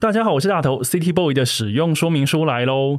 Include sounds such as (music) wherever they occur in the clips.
大家好，我是大头，City Boy 的使用说明书来喽。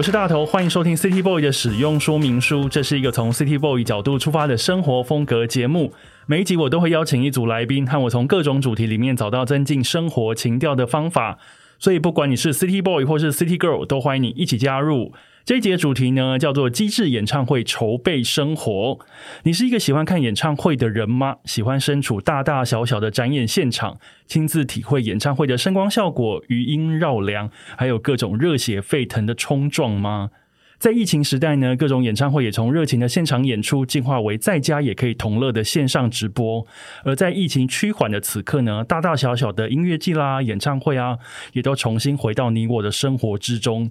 我是大头，欢迎收听 City Boy 的使用说明书。这是一个从 City Boy 角度出发的生活风格节目。每一集我都会邀请一组来宾，和我从各种主题里面找到增进生活情调的方法。所以，不管你是 City Boy 或是 City Girl，都欢迎你一起加入。这一节主题呢，叫做“机智演唱会筹备生活”。你是一个喜欢看演唱会的人吗？喜欢身处大大小小的展演现场，亲自体会演唱会的声光效果、余音绕梁，还有各种热血沸腾的冲撞吗？在疫情时代呢，各种演唱会也从热情的现场演出进化为在家也可以同乐的线上直播。而在疫情趋缓的此刻呢，大大小小的音乐季啦、演唱会啊，也都重新回到你我的生活之中。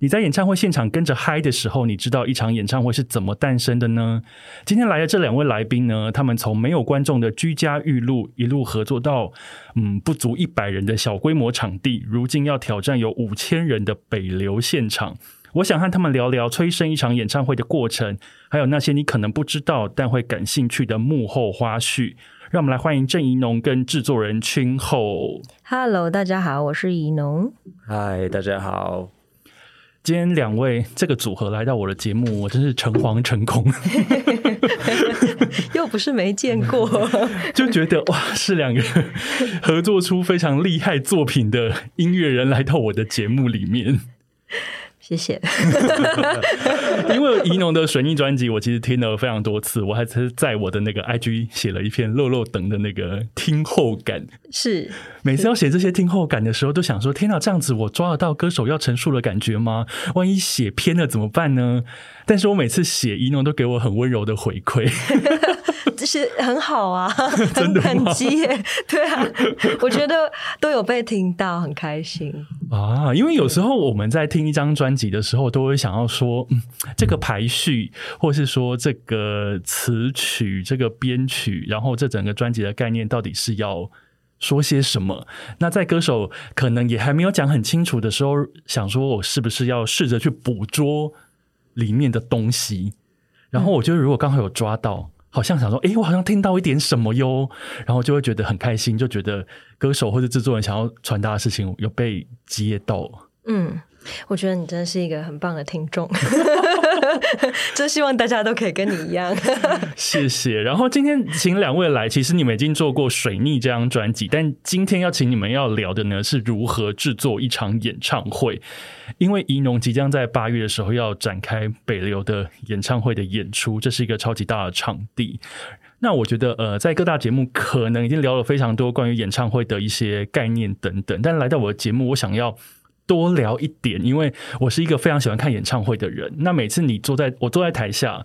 你在演唱会现场跟着嗨的时候，你知道一场演唱会是怎么诞生的呢？今天来的这两位来宾呢，他们从没有观众的居家预录，一路合作到嗯不足一百人的小规模场地，如今要挑战有五千人的北流现场。我想和他们聊聊催生一场演唱会的过程，还有那些你可能不知道但会感兴趣的幕后花絮。让我们来欢迎郑怡农跟制作人君后。Hello，大家好，我是怡农。嗨，大家好。今天两位这个组合来到我的节目，我真是诚惶诚恐。(laughs) 又不是没见过，(laughs) 就觉得哇，是两个合作出非常厉害作品的音乐人来到我的节目里面。谢谢。(laughs) 因为怡农的水逆专辑，我其实听了非常多次，我还是在我的那个 IG 写了一篇漏漏等的那个听后感。是每次要写这些听后感的时候，都想说：天哪，这样子我抓得到歌手要陈述的感觉吗？万一写偏了怎么办呢？但是我每次写怡农都给我很温柔的回馈。(laughs) 这是很好啊，(laughs) 很感激耶。(laughs) 对啊，我觉得都有被听到，很开心啊。因为有时候我们在听一张专辑的时候，都会想要说，嗯，这个排序，或是说这个词曲、这个编曲，然后这整个专辑的概念到底是要说些什么？那在歌手可能也还没有讲很清楚的时候，想说我是不是要试着去捕捉里面的东西？然后我觉得，如果刚好有抓到。好像想说，哎，我好像听到一点什么哟，然后就会觉得很开心，就觉得歌手或者制作人想要传达的事情有被接到。嗯，我觉得你真的是一个很棒的听众，(laughs) 真希望大家都可以跟你一样。(laughs) 谢谢。然后今天请两位来，其实你们已经做过《水逆》这张专辑，但今天要请你们要聊的呢，是如何制作一场演唱会。因为怡农即将在八月的时候要展开北流的演唱会的演出，这是一个超级大的场地。那我觉得，呃，在各大节目可能已经聊了非常多关于演唱会的一些概念等等，但来到我的节目，我想要。多聊一点，因为我是一个非常喜欢看演唱会的人。那每次你坐在我坐在台下，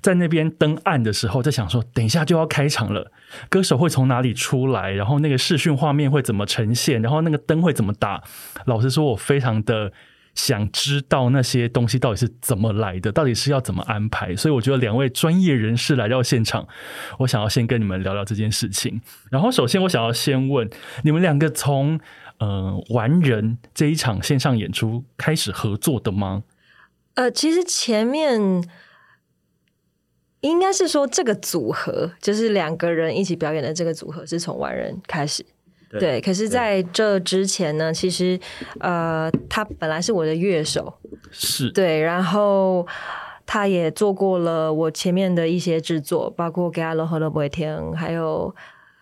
在那边灯暗的时候，在想说，等一下就要开场了，歌手会从哪里出来，然后那个视讯画面会怎么呈现，然后那个灯会怎么打。老实说，我非常的想知道那些东西到底是怎么来的，到底是要怎么安排。所以我觉得两位专业人士来到现场，我想要先跟你们聊聊这件事情。然后，首先我想要先问你们两个从。嗯，完人这一场线上演出开始合作的吗？呃，其实前面应该是说这个组合就是两个人一起表演的这个组合是从完人开始，对。可是在这之前呢，其实呃，他本来是我的乐手，是对，然后他也做过了我前面的一些制作，包括《给阿罗和罗不会听》，还有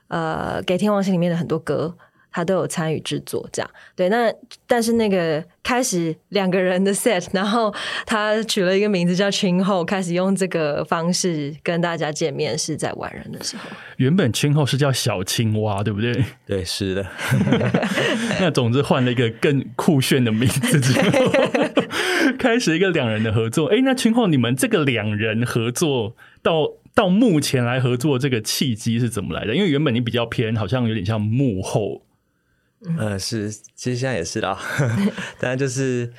呃《给天王星》里面的很多歌。他都有参与制作，这样对。那但是那个开始两个人的 set，(laughs) 然后他取了一个名字叫群后，开始用这个方式跟大家见面，是在玩人的时候。原本群后是叫小青蛙，对不对？(laughs) 对，是的。(laughs) 那总之换了一个更酷炫的名字之后，开始一个两人的合作。哎，那群后你们这个两人合作到到目前来合作这个契机是怎么来的？因为原本你比较偏，好像有点像幕后。呃，是，其实现在也是啦，(laughs) 当然就是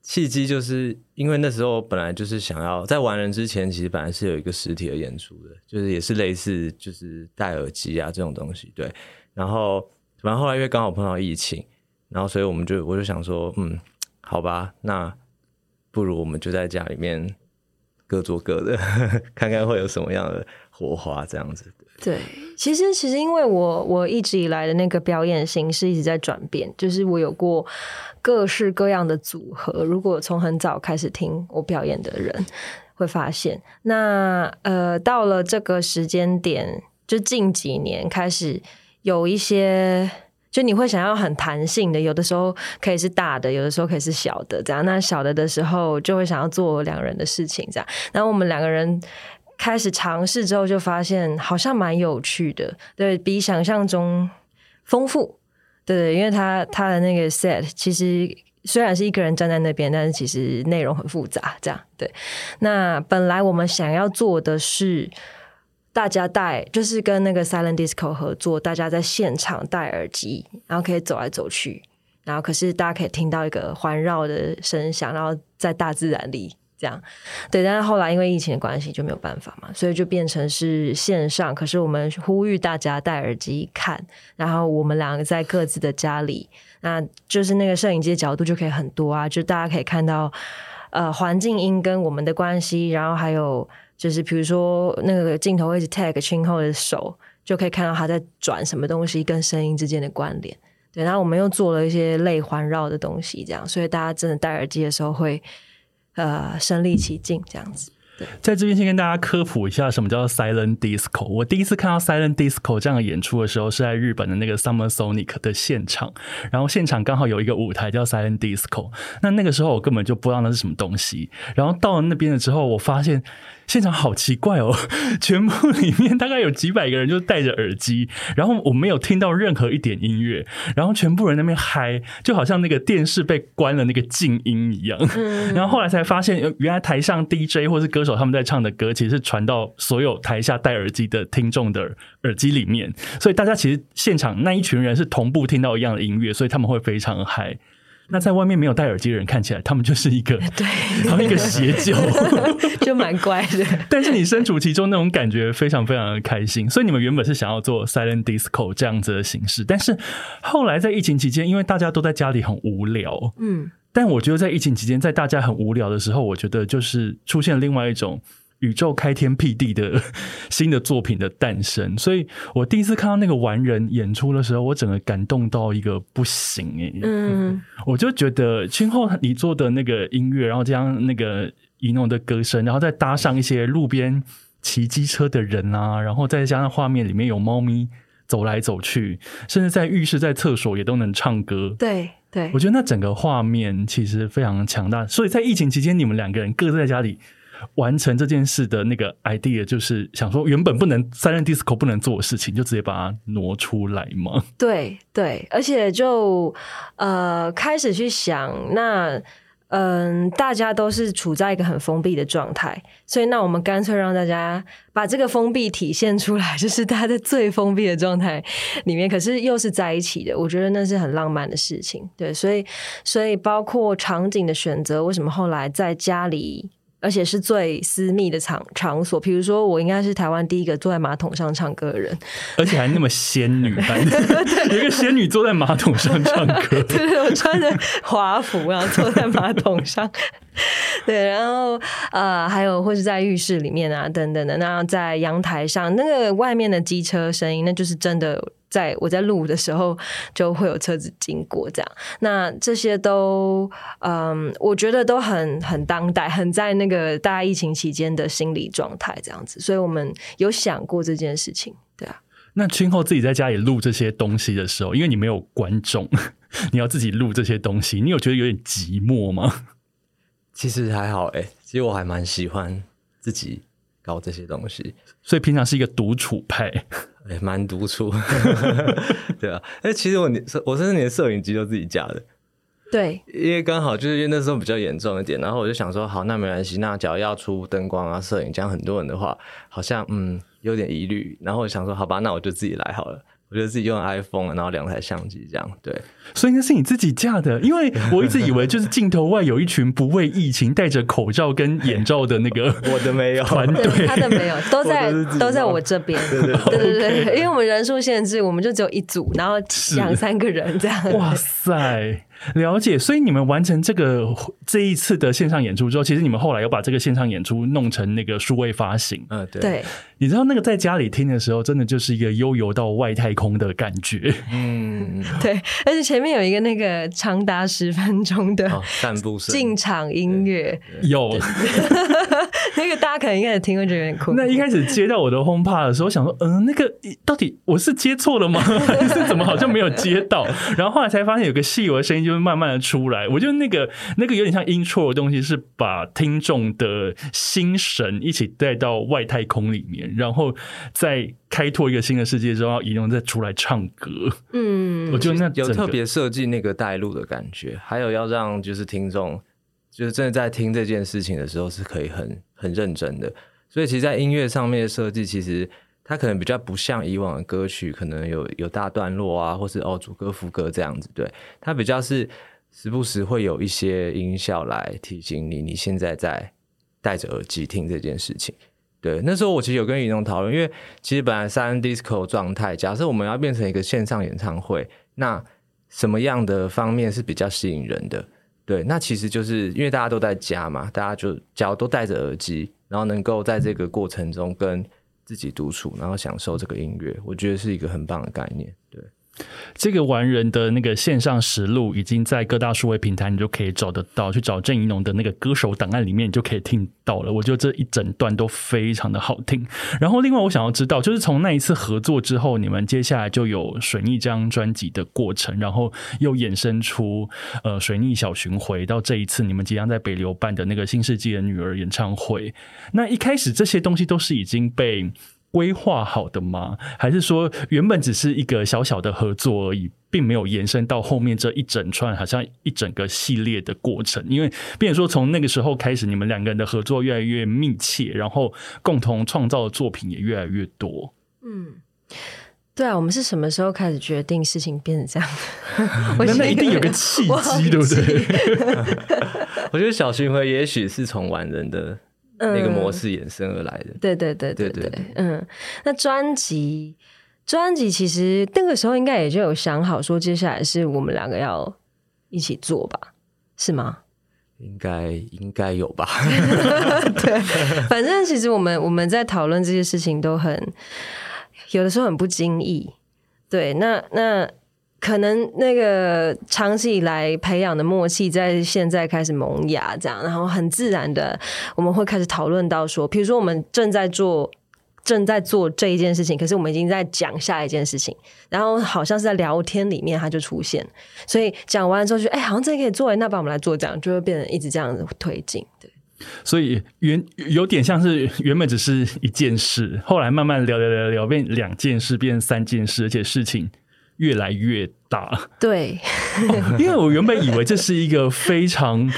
契机，就是因为那时候本来就是想要在玩人之前，其实本来是有一个实体的演出的，就是也是类似就是戴耳机啊这种东西，对，然后反正后来因为刚好碰到疫情，然后所以我们就我就想说，嗯，好吧，那不如我们就在家里面各做各的，(laughs) 看看会有什么样的火花这样子。对，其实其实因为我我一直以来的那个表演形式一直在转变，就是我有过各式各样的组合。如果从很早开始听我表演的人会发现，那呃到了这个时间点，就近几年开始有一些，就你会想要很弹性的，有的时候可以是大的，有的时候可以是小的，这样。那小的的时候就会想要做两人的事情，这样。然后我们两个人。开始尝试之后，就发现好像蛮有趣的，对比想象中丰富。对，因为他他的那个 set 其实虽然是一个人站在那边，但是其实内容很复杂。这样对。那本来我们想要做的是大家戴，就是跟那个 Silent Disco 合作，大家在现场戴耳机，然后可以走来走去，然后可是大家可以听到一个环绕的声响，然后在大自然里。这样，对，但是后来因为疫情的关系就没有办法嘛，所以就变成是线上。可是我们呼吁大家戴耳机看，然后我们两个在各自的家里，那就是那个摄影机的角度就可以很多啊，就大家可以看到呃环境音跟我们的关系，然后还有就是比如说那个镜头会一直 tag 青后的手，就可以看到他在转什么东西跟声音之间的关联。对，然后我们又做了一些类环绕的东西，这样，所以大家真的戴耳机的时候会。呃，身临其境这样子。在这边先跟大家科普一下，什么叫 Silent Disco。我第一次看到 Silent Disco 这样的演出的时候，是在日本的那个 Summer Sonic 的现场，然后现场刚好有一个舞台叫 Silent Disco。那那个时候我根本就不知道那是什么东西，然后到了那边了之后，我发现。现场好奇怪哦，(laughs) 全部里面大概有几百个人就戴着耳机，然后我没有听到任何一点音乐，然后全部人那边嗨，就好像那个电视被关了那个静音一样。然后后来才发现，原来台上 DJ 或是歌手他们在唱的歌，其实是传到所有台下戴耳机的听众的耳机里面，所以大家其实现场那一群人是同步听到一样的音乐，所以他们会非常嗨。那在外面没有戴耳机的人看起来，他们就是一个 (laughs) 对，然后一个邪教，(laughs) 就蛮怪的。但是你身处其中，那种感觉非常非常的开心。所以你们原本是想要做 silent disco 这样子的形式，但是后来在疫情期间，因为大家都在家里很无聊，嗯，但我觉得在疫情期间，在大家很无聊的时候，我觉得就是出现另外一种。宇宙开天辟地的 (laughs) 新的作品的诞生，所以我第一次看到那个完人演出的时候，我整个感动到一个不行哎，嗯，(laughs) 我就觉得今后你做的那个音乐，然后将那个怡农的歌声，然后再搭上一些路边骑机车的人啊，然后再加上画面里面有猫咪走来走去，甚至在浴室、在厕所也都能唱歌，对对，我觉得那整个画面其实非常强大。所以在疫情期间，你们两个人各自在家里。完成这件事的那个 idea 就是想说，原本不能三人 disco 不能做的事情，就直接把它挪出来嘛。对对，而且就呃开始去想，那嗯，大家都是处在一个很封闭的状态，所以那我们干脆让大家把这个封闭体现出来，就是大家在最封闭的状态里面，可是又是在一起的。我觉得那是很浪漫的事情。对，所以所以包括场景的选择，为什么后来在家里？而且是最私密的场场所，比如说我应该是台湾第一个坐在马桶上唱歌的人，(laughs) 而且还那么仙女般，(laughs) 有一个仙女坐在马桶上唱歌，(laughs) 对，我穿着华服然后坐在马桶上，对，然后呃还有或是在浴室里面啊等等的，那在阳台上那个外面的机车声音，那就是真的。在我在录的时候，就会有车子经过，这样。那这些都，嗯，我觉得都很很当代，很在那个大家疫情期间的心理状态这样子。所以我们有想过这件事情，对啊。那今后自己在家里录这些东西的时候，因为你没有观众，(laughs) 你要自己录这些东西，你有觉得有点寂寞吗？其实还好，哎，其实我还蛮喜欢自己搞这些东西，所以平常是一个独处派。也蛮独处，(laughs) 对啊。哎，其实我你我甚至连摄影机都自己架的，对，因为刚好就是因为那时候比较严重一点，然后我就想说，好，那没关系。那假如要出灯光啊、摄影这样很多人的话，好像嗯有点疑虑。然后我想说，好吧，那我就自己来好了。我就自己用 iPhone，然后两台相机这样。对，所以那是你自己架的，因为 (laughs) 我一直以为就是镜头外有一群不畏疫情、戴着口罩跟眼罩的那个 (laughs) 我的没有团队，他的没有，(laughs) 都在都在我这边。对对对对，因为我们人数限制，我们就只有一组，然后两三个人这样。哇塞，了解。所以你们完成这个这一次的线上演出之后，其实你们后来又把这个线上演出弄成那个数位发行。嗯，对，对，你知道那个在家里听的时候，真的就是一个悠游到外太空的感觉。嗯，对，而且前面有一个那个长达十分钟的哦，散步声进场音乐，有，(laughs) 那个大家可能一开始听会觉得有点酷。那一开始接到我的 HomePod 的时候，想说，嗯、那个到底我是接错了吗？还 (laughs) (laughs) 是怎么好像没有接到？然后后来才发现有个细微的声音，就会慢慢的出来。我觉得那个那个有点像 intro 的东西，是把听众的心神一起带到外太空里面，然后再开拓一个新的世界之后，移动再出来唱歌。嗯我，觉得那有特别设计那个带路的感觉，还有要让就是听众就是真的在听这件事情的时候是可以很很认真的。所以其实，在音乐上面的设计，其实它可能比较不像以往的歌曲，可能有有大段落啊，或是哦主歌副歌这样子。对，它比较是时不时会有一些音效来提醒你，你现在在戴着耳机听这件事情。对，那时候我其实有跟雨农讨论，因为其实本来三 disco 状态，假设我们要变成一个线上演唱会，那什么样的方面是比较吸引人的？对，那其实就是因为大家都在家嘛，大家就只要都戴着耳机，然后能够在这个过程中跟自己独处，然后享受这个音乐，我觉得是一个很棒的概念。对，这个完人的那个线上实录已经在各大数位平台，你就可以找得到。去找郑怡农的那个歌手档案里面，你就可以听到了。我觉得这一整段都非常的好听。然后，另外我想要知道，就是从那一次合作之后，你们接下来就有水逆这张专辑的过程，然后又衍生出呃水逆小巡回，到这一次你们即将在北流办的那个新世纪的女儿演唱会。那一开始这些东西都是已经被规划好的吗？还是说原本只是一个小小的合作而已，并没有延伸到后面这一整串好像一整个系列的过程？因为，变成说从那个时候开始，你们两个人的合作越来越密切，然后共同创造的作品也越来越多。嗯，对啊，我们是什么时候开始决定事情变成这样 (laughs) 那那一定有个契机，对不对？(laughs) (laughs) 我觉得小巡回也许是从玩人的那个模式衍生而来的。对对对对对嗯，那专辑专辑其实那个时候应该也就有想好说，接下来是我们两个要一起做吧，是吗？应该应该有吧？(laughs) (laughs) 对，反正其实我们我们在讨论这些事情都很有的时候很不经意。对，那那可能那个长期以来培养的默契，在现在开始萌芽，这样，然后很自然的我们会开始讨论到说，比如说我们正在做。正在做这一件事情，可是我们已经在讲下一件事情，然后好像是在聊天里面它就出现，所以讲完之后就哎，好像这可以做，那把我们来做，这样就会变成一直这样子推进。对，所以原有点像是原本只是一件事，后来慢慢聊聊聊聊变两件事，变三件事，而且事情越来越大。对，(laughs) 因为我原本以为这是一个非常。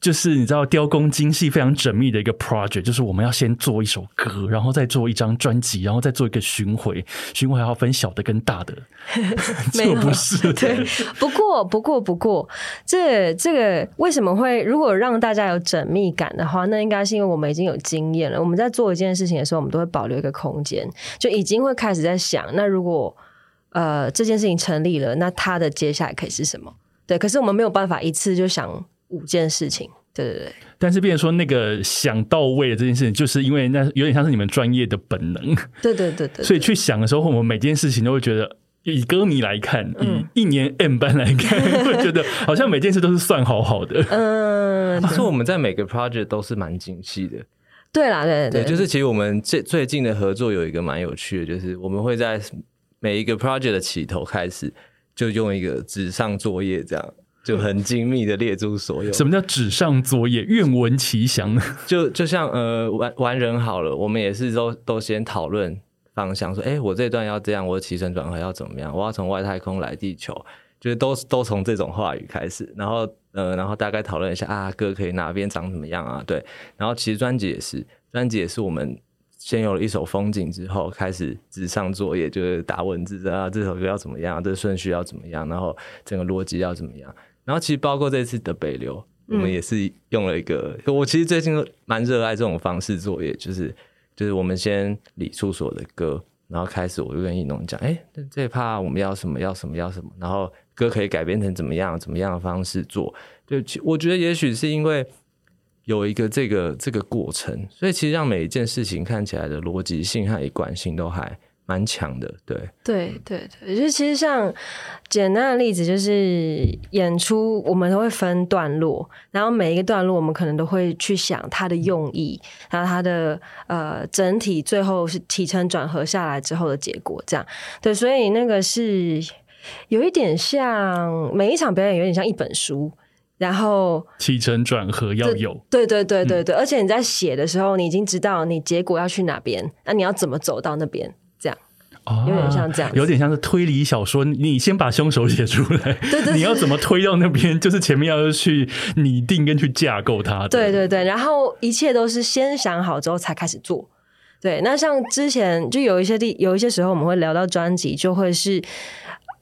就是你知道雕工精细、非常缜密的一个 project，就是我们要先做一首歌，然后再做一张专辑，然后再做一个巡回，巡回还要分小的跟大的，(laughs) 没有这不是 (laughs) 对，不过不过不过，这这个为什么会如果让大家有缜密感的话，那应该是因为我们已经有经验了。我们在做一件事情的时候，我们都会保留一个空间，就已经会开始在想，那如果呃这件事情成立了，那它的接下来可以是什么？对，可是我们没有办法一次就想五件事情。对对对，但是，变成说那个想到位的这件事情，就是因为那有点像是你们专业的本能，对对对对，所以去想的时候，我们每件事情都会觉得，以歌迷来看，嗯以一年 M 班来看，会觉得好像每件事都是算好好的。(laughs) 嗯，所以我们在每个 project 都是蛮精细的。对啦，对对，对，就是其实我们最最近的合作有一个蛮有趣的，就是我们会在每一个 project 的起头开始，就用一个纸上作业这样。就很精密的列出所有什么叫纸上作业？愿闻其详。(laughs) 就就像呃玩玩人好了，我们也是都都先讨论方向，说，哎，我这段要这样，我的起承转合要怎么样？我要从外太空来地球，就是都都从这种话语开始，然后呃，然后大概讨论一下啊，歌可以哪边长怎么样啊？对，然后其实专辑也是，专辑也是我们先有了一首风景之后，开始纸上作业，就是打文字啊，这首歌要怎么样，这顺序要怎么样，然后整个逻辑要怎么样。然后其实包括这次的北流，我们也是用了一个，我其实最近蛮热爱这种方式作业，就是就是我们先理出所的歌，然后开始我就跟一农讲，哎，这一趴我们要什么要什么要什么，然后歌可以改编成怎么样怎么样的方式做。就其我觉得也许是因为。有一个这个这个过程，所以其实让每一件事情看起来的逻辑性和一贯性都还蛮强的，对，对对对，就其实像简单的例子，就是演出我们都会分段落，然后每一个段落我们可能都会去想它的用意，然后它的呃整体最后是起承转合下来之后的结果，这样对，所以那个是有一点像每一场表演，有点像一本书。然后起承转合要有，对对对对对，而且你在写的时候，你已经知道你结果要去哪边，那你要怎么走到那边？这样，有点像这样，有点像是推理小说，你先把凶手写出来，对 (laughs) 对，你要怎么推到那边？就是前面要去拟定跟去架构它，对对对，然后一切都是先想好之后才开始做。对，那像之前就有一些地，有一些时候我们会聊到专辑，就会是。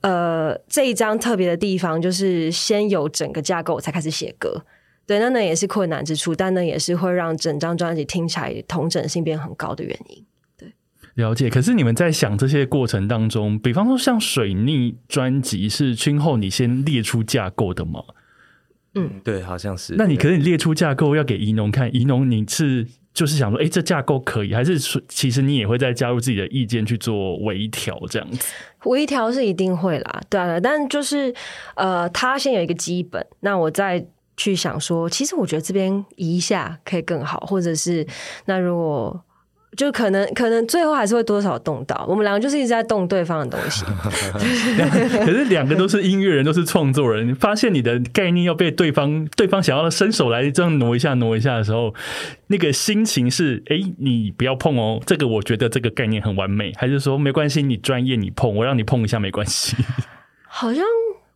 呃，这一张特别的地方就是先有整个架构才开始写歌，对，那那也是困难之处，但那也是会让整张专辑听起来同整性变很高的原因。对，了解。可是你们在想这些过程当中，比方说像水逆专辑是君后你先列出架构的吗？嗯，对，好像是。那你可能列出架构要给宜农看，宜农你是。就是想说，哎，这架构可以，还是说，其实你也会再加入自己的意见去做微调，这样子。微调是一定会啦，对啊，但就是呃，他先有一个基本，那我再去想说，其实我觉得这边移一下可以更好，或者是那如果。就可能可能最后还是会多少动到，我们两个就是一直在动对方的东西。(laughs) 可是两个都是音乐人，都是创作人，发现你的概念要被对方对方想要伸手来这样挪一下挪一下的时候，那个心情是哎，你不要碰哦，这个我觉得这个概念很完美，还是说没关系，你专业你碰，我让你碰一下没关系。(laughs) 好像。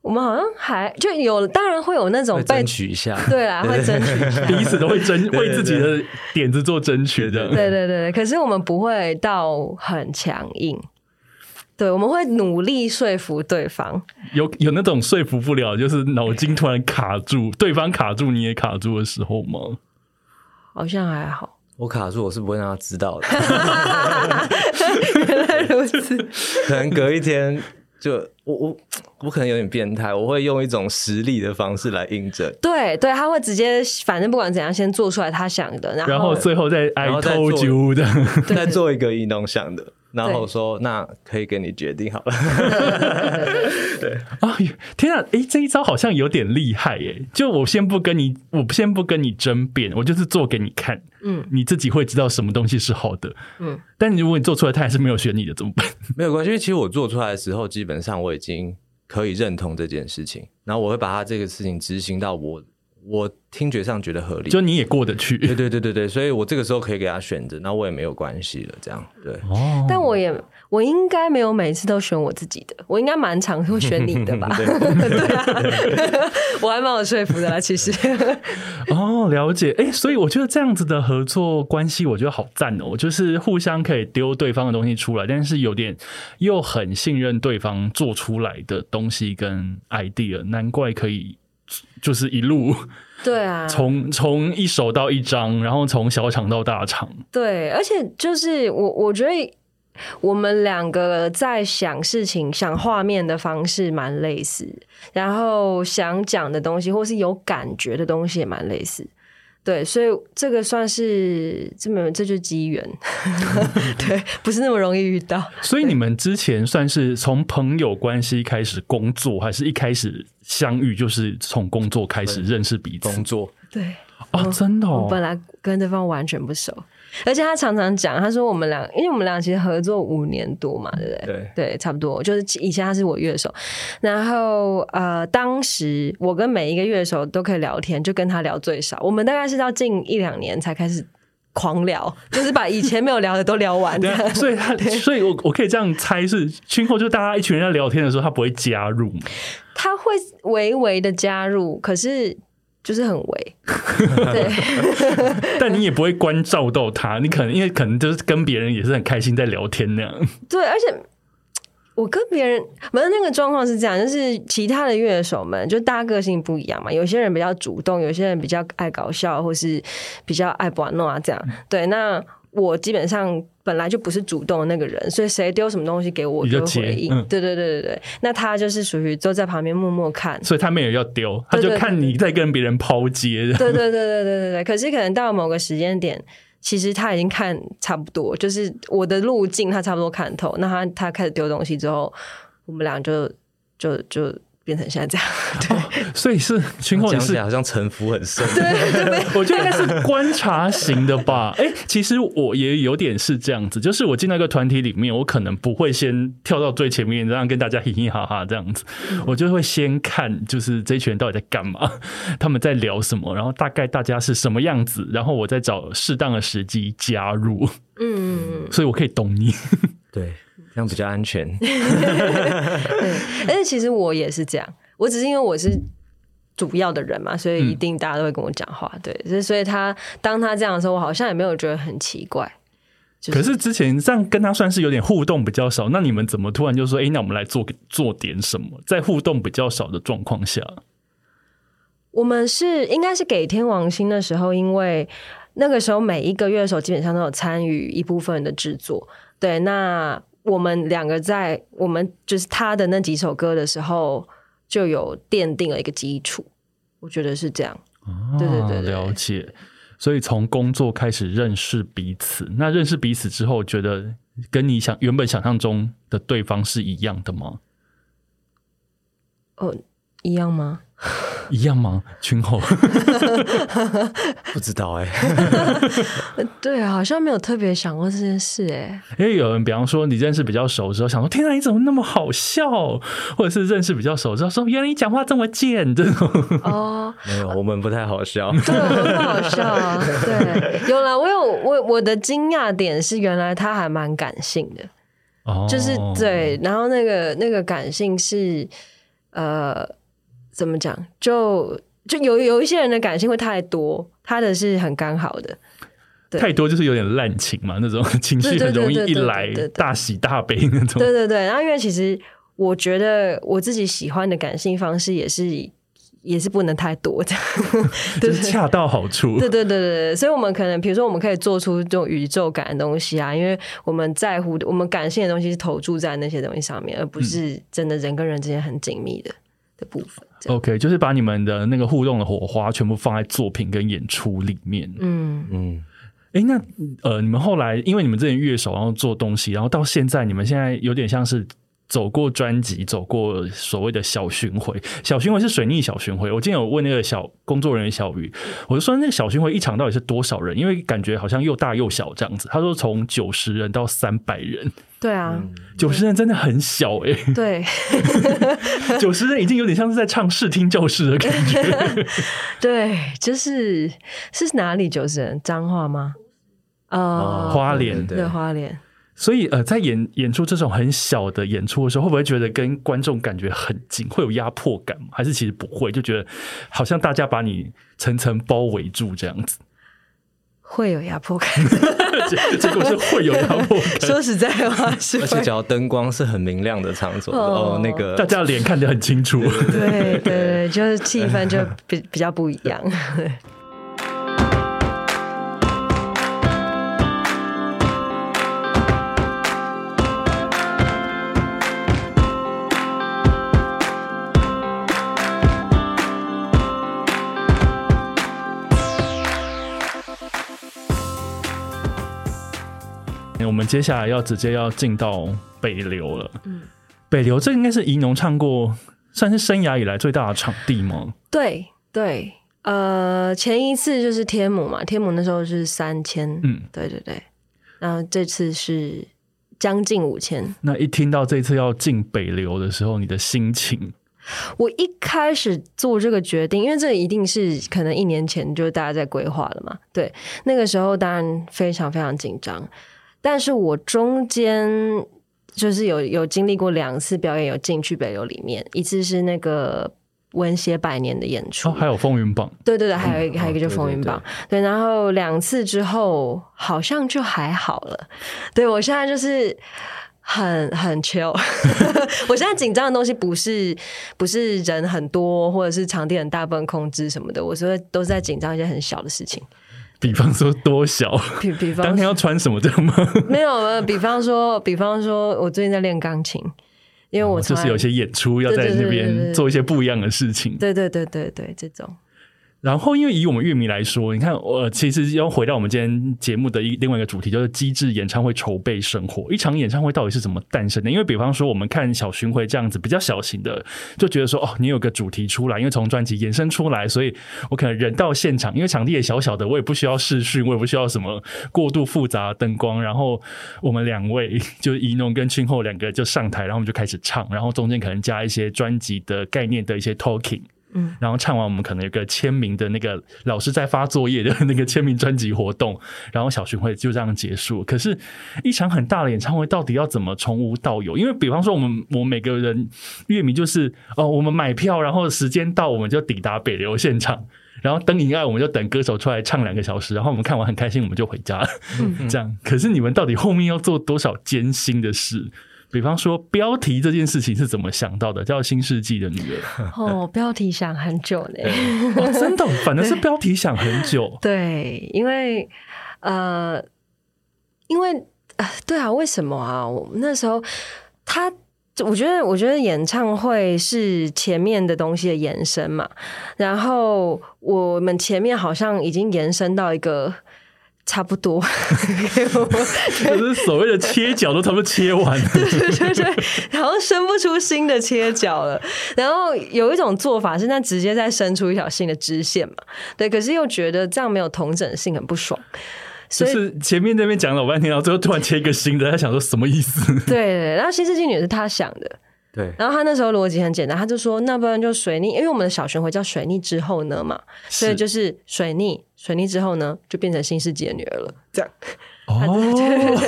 我们好像还就有，当然会有那种 (laughs) 争取一下，对啊，会争取，彼此都会争，为自己的点子做争取的。对对对，可是我们不会到很强硬，对，我们会努力说服对方。有有那种说服不了，就是脑筋突然卡住，对方卡住你也卡住的时候吗？好像还好，我卡住我是不会让他知道的。(laughs) 原来如此，(laughs) 可能隔一天。就我我我可能有点变态，我会用一种实力的方式来印证。对对，他会直接，反正不管怎样，先做出来他想的，然后最后再 I told you 的，(laughs) 再做一个运动想的。然后说，那可以给你决定好了。(laughs) 对 (laughs) 啊，天啊，哎，这一招好像有点厉害耶！就我先不跟你，我先不跟你争辩，我就是做给你看。嗯，你自己会知道什么东西是好的。嗯，但如果你做出来，他还是没有选你的，怎么办？(laughs) 没有关系，因为其实我做出来的时候，基本上我已经可以认同这件事情，然后我会把他这个事情执行到我。我听觉上觉得合理，就你也过得去，对对对对对，所以我这个时候可以给他选择，那我也没有关系了，这样对。哦，但我也我应该没有每次都选我自己的，我应该蛮常会选你的吧？(laughs) 对啊，我还蛮有说服的啦，其实。(laughs) 哦，了解，哎，所以我觉得这样子的合作关系，我觉得好赞哦，就是互相可以丢对方的东西出来，但是有点又很信任对方做出来的东西跟 idea，难怪可以。就是一路，对啊，从从一手到一张，然后从小场到大场，对，而且就是我我觉得我们两个在想事情、想画面的方式蛮类似，然后想讲的东西或是有感觉的东西也蛮类似。对，所以这个算是这么这就是机缘，(laughs) 对，不是那么容易遇到。所以你们之前算是从朋友关系开始工作，还是一开始相遇就是从工作开始认识彼此？工作，对，哦，真的，我本来跟对方完全不熟。而且他常常讲，他说我们俩，因为我们俩其实合作五年多嘛，对不对？对对，差不多。就是以前他是我乐手，然后呃，当时我跟每一个乐手都可以聊天，就跟他聊最少。我们大概是到近一两年才开始狂聊，就是把以前没有聊的都聊完。(laughs) 所以他，所以我我可以这样猜，是今后就大家一群人在聊天的时候，他不会加入他会微微的加入，可是。就是很微，(laughs) 对，(laughs) 但你也不会关照到他，你可能因为可能就是跟别人也是很开心在聊天那样。对，而且我跟别人，反正那个状况是这样，就是其他的乐手们，就大家个性不一样嘛，有些人比较主动，有些人比较爱搞笑，或是比较爱玩弄啊，这样。对，那我基本上本来就不是主动的那个人，所以谁丢什么东西给我，我就回应。对对对对对，那他就是属于都在旁边默默看，所以他没有要丢，他就看你在跟别人抛接。对对对对对对对，可是可能到某个时间点。其实他已经看差不多，就是我的路径他差不多看透。那他他开始丢东西之后，我们俩就就就。变成现在这样，对，(laughs) 所以是 (laughs) 群控是好像城府很深，对，(laughs) 我觉得应该是观察型的吧。哎，其实我也有点是这样子，就是我进到一个团体里面，我可能不会先跳到最前面，这样跟大家嘻嘻哈哈这样子，我就会先看，就是这群人到底在干嘛，他们在聊什么，然后大概大家是什么样子，然后我再找适当的时机加入。嗯，所以我可以懂你，对。这样比较安全。对，而且其实我也是这样，我只是因为我是主要的人嘛，所以一定大家都会跟我讲话。对，所以他当他这样的时候，我好像也没有觉得很奇怪。可是之前这样跟他算是有点互动比较少，那你们怎么突然就说，哎，那我们来做做点什么？在互动比较少的状况下，我们是应该是给天王星的时候，因为那个时候每一个乐手基本上都有参与一部分的制作。对，那。我们两个在我们就是他的那几首歌的时候，就有奠定了一个基础，我觉得是这样。对对对，了解。所以从工作开始认识彼此，那认识彼此之后，觉得跟你想原本想象中的对方是一样的吗？哦，一样吗？一样吗？群后 (laughs) 不知道哎，(laughs) 对啊，好像没有特别想过这件事哎。因为有人，比方说你认识比较熟的时候，想说天啊，你怎么那么好笑？或者是认识比较熟之后，说原来你讲话这么贱这种。哦，没有，我们不太好笑，对，很好笑啊。对，有了，我有我我的惊讶点是，原来他还蛮感性的。哦，就是对，然后那个那个感性是呃。怎么讲？就就有有一些人的感性会太多，他的是很刚好的，太多就是有点滥情嘛，那种情绪很容易一来大喜大悲那种。对对对，然后因为其实我觉得我自己喜欢的感性方式也是也是不能太多的，(laughs) (laughs) 就是恰到好处。对对对对对，所以我们可能比如说我们可以做出这种宇宙感的东西啊，因为我们在乎我们感性的东西是投注在那些东西上面，而不是真的人跟人之间很紧密的的部分。OK，就是把你们的那个互动的火花全部放在作品跟演出里面。嗯嗯，哎，那呃，你们后来因为你们之前乐手，然后做东西，然后到现在，你们现在有点像是。走过专辑，走过所谓的小巡回，小巡回是水逆小巡回。我今天有问那个小工作人员小鱼，我就说那个小巡回一场到底是多少人？因为感觉好像又大又小这样子。他说从九十人到三百人。对啊，九十人真的很小哎。对，(laughs) 九十人已经有点像是在唱视听教室的感觉。(laughs) 对，就是是哪里九十人？脏话吗？呃，花莲对花莲。所以，呃，在演演出这种很小的演出的时候，会不会觉得跟观众感觉很近，会有压迫感吗？还是其实不会，就觉得好像大家把你层层包围住这样子？会有压迫感，结果是会有压迫感。说实在话是，而且只要灯光是很明亮的场所，哦，那个大家脸看得很清楚。对对对，(laughs) 就是气氛就比比较不一样。们接下来要直接要进到北流了。嗯，北流这应该是宜农唱过，算是生涯以来最大的场地吗？对对，呃，前一次就是天母嘛，天母那时候是三千，嗯，对对对，然后这次是将近五千。那一听到这次要进北流的时候，你的心情？我一开始做这个决定，因为这一定是可能一年前就大家在规划了嘛，对，那个时候当然非常非常紧张。但是我中间就是有有经历过两次表演，有进去北流里面，一次是那个文协百年的演出。哦，还有风云榜，对对对，还有一个、还有一个就风云榜，对然后两次之后好像就还好了。对我现在就是很很 chill，(laughs) 我现在紧张的东西不是不是人很多或者是场地很大部分控制什么的，我说都是在紧张一些很小的事情，比方说多小，比比方当天要穿什么这样吗？(laughs) 没有没有，比方说比方说我最近在练钢琴，因为我哦就是有些演出要在那边做一些不一样的事情。对对对对对这种。然后，因为以我们乐迷来说，你看，我、其实要回到我们今天节目的一另外一个主题，就是机制演唱会筹备生活。一场演唱会到底是怎么诞生的？因为比方说，我们看小巡回这样子比较小型的，就觉得说，哦，你有个主题出来，因为从专辑延伸出来，所以我可能人到现场，因为场地也小小的，我也不需要视讯，我也不需要什么过度复杂灯光，然后我们两位就怡农跟青后两个就上台，然后我们就开始唱，然后中间可能加一些专辑的概念的一些 talking。嗯，然后唱完，我们可能有个签名的那个老师在发作业的那个签名专辑活动，(laughs) 然后小巡回就这样结束。可是，一场很大的演唱会到底要怎么从无到有？因为比方说，我们我们每个人乐迷就是哦，我们买票，然后时间到我们就抵达北流现场，(laughs) 然后灯一暗我们就等歌手出来唱两个小时，然后我们看完很开心，我们就回家了。这样，可是你们到底后面要做多少艰辛的事？比方说标题这件事情是怎么想到的？叫《新世纪的女儿》(laughs) 哦，标题想很久呢。哦，真的，反正是标题想很久。(laughs) 对，因为呃，因为呃，对啊，为什么啊？我们那时候他。我觉得，我觉得演唱会是前面的东西的延伸嘛。然后我们前面好像已经延伸到一个差不多，(laughs) 就是所谓的切角都差不多切完 (laughs) 了。对对对，然后生不出新的切角了。然后有一种做法是，那直接再生出一条新的支线嘛。对，可是又觉得这样没有同整性，很不爽。所以是前面那边讲了老半天，然后最后突然切一个新的，他想说什么意思？(laughs) 对，然后新世纪女是他想的，对，然后他那时候逻辑很简单，他就说那不然就水逆，因为我们的小巡回叫水逆之后呢嘛，所以就是水逆，水逆之后呢就变成新世纪的女儿了，这样。哦，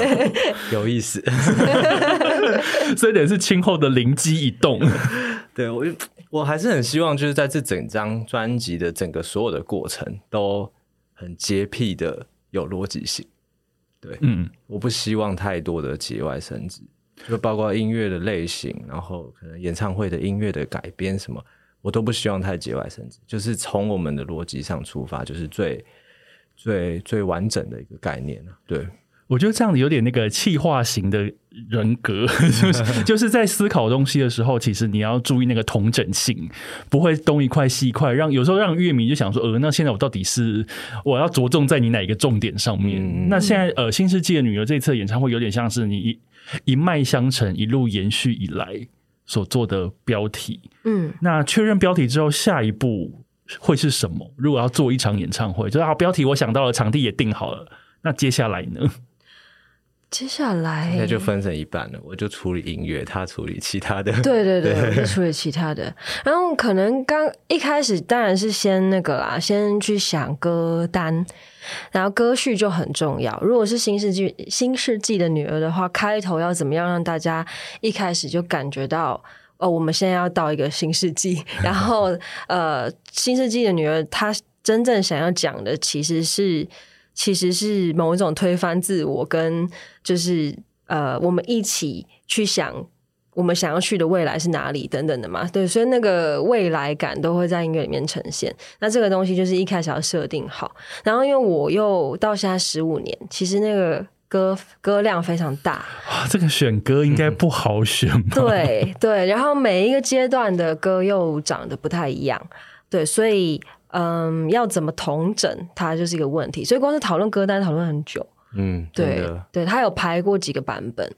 (laughs) 有意思。(laughs) 所以等于是清后的灵机一动。(laughs) 对我，我还是很希望，就是在这整张专辑的整个所有的过程都很洁癖的有逻辑性。对嗯，我不希望太多的节外生枝，就包括音乐的类型，然后可能演唱会的音乐的改编什么，我都不希望太节外生枝。就是从我们的逻辑上出发，就是最最最完整的一个概念啊对，我觉得这样子有点那个气化型的人格，就 (laughs) 是就是在思考东西的时候，其实你要注意那个同整性，不会东一块西一块，让有时候让乐迷就想说，呃，那现在我到底是我要着重在你哪一个重点上面？嗯那现在呃，新世纪的女儿这一次演唱会有点像是你一一脉相承，一路延续以来所做的标题。嗯，那确认标题之后，下一步会是什么？如果要做一场演唱会，就是好，标题我想到了，场地也定好了，那接下来呢？接下来现在就分成一半了，我就处理音乐，他处理其他的。对对对，我就处理其他的。然后可能刚一开始当然是先那个啦，先去想歌单，然后歌序就很重要。如果是新世纪新世纪的女儿的话，开头要怎么样让大家一开始就感觉到。哦，我们现在要到一个新世纪，然后呃，新世纪的女儿她真正想要讲的其实是其实是某一种推翻自我，跟就是呃，我们一起去想我们想要去的未来是哪里等等的嘛。对，所以那个未来感都会在音乐里面呈现。那这个东西就是一开始要设定好，然后因为我又到现在十五年，其实那个歌歌量非常大，啊，这个选歌应该不好选吧？对对，然后每一个阶段的歌又长得不太一样，对，所以嗯，要怎么同整，它就是一个问题。所以光是讨论歌单讨论很久，嗯，对，对，他有排过几个版本，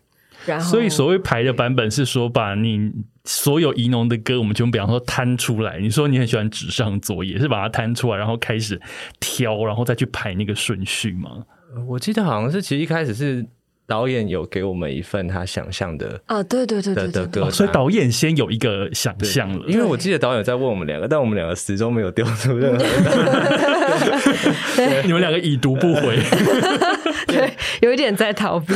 然后所以所谓排的版本是说，把你所有宜农的歌，我们就比方说摊出来。你说你很喜欢纸上作业，是把它摊出来，然后开始挑，然后再去排那个顺序吗？我记得好像是，其实一开始是导演有给我们一份他想象的啊，对对对对对对的的歌哦，所以导演先有一个想象了，因为我记得导演在问我们两个，但我们两个始终没有丢出任何。(laughs) (laughs) 你们两个已读不回。(laughs) 对，有一点在逃避。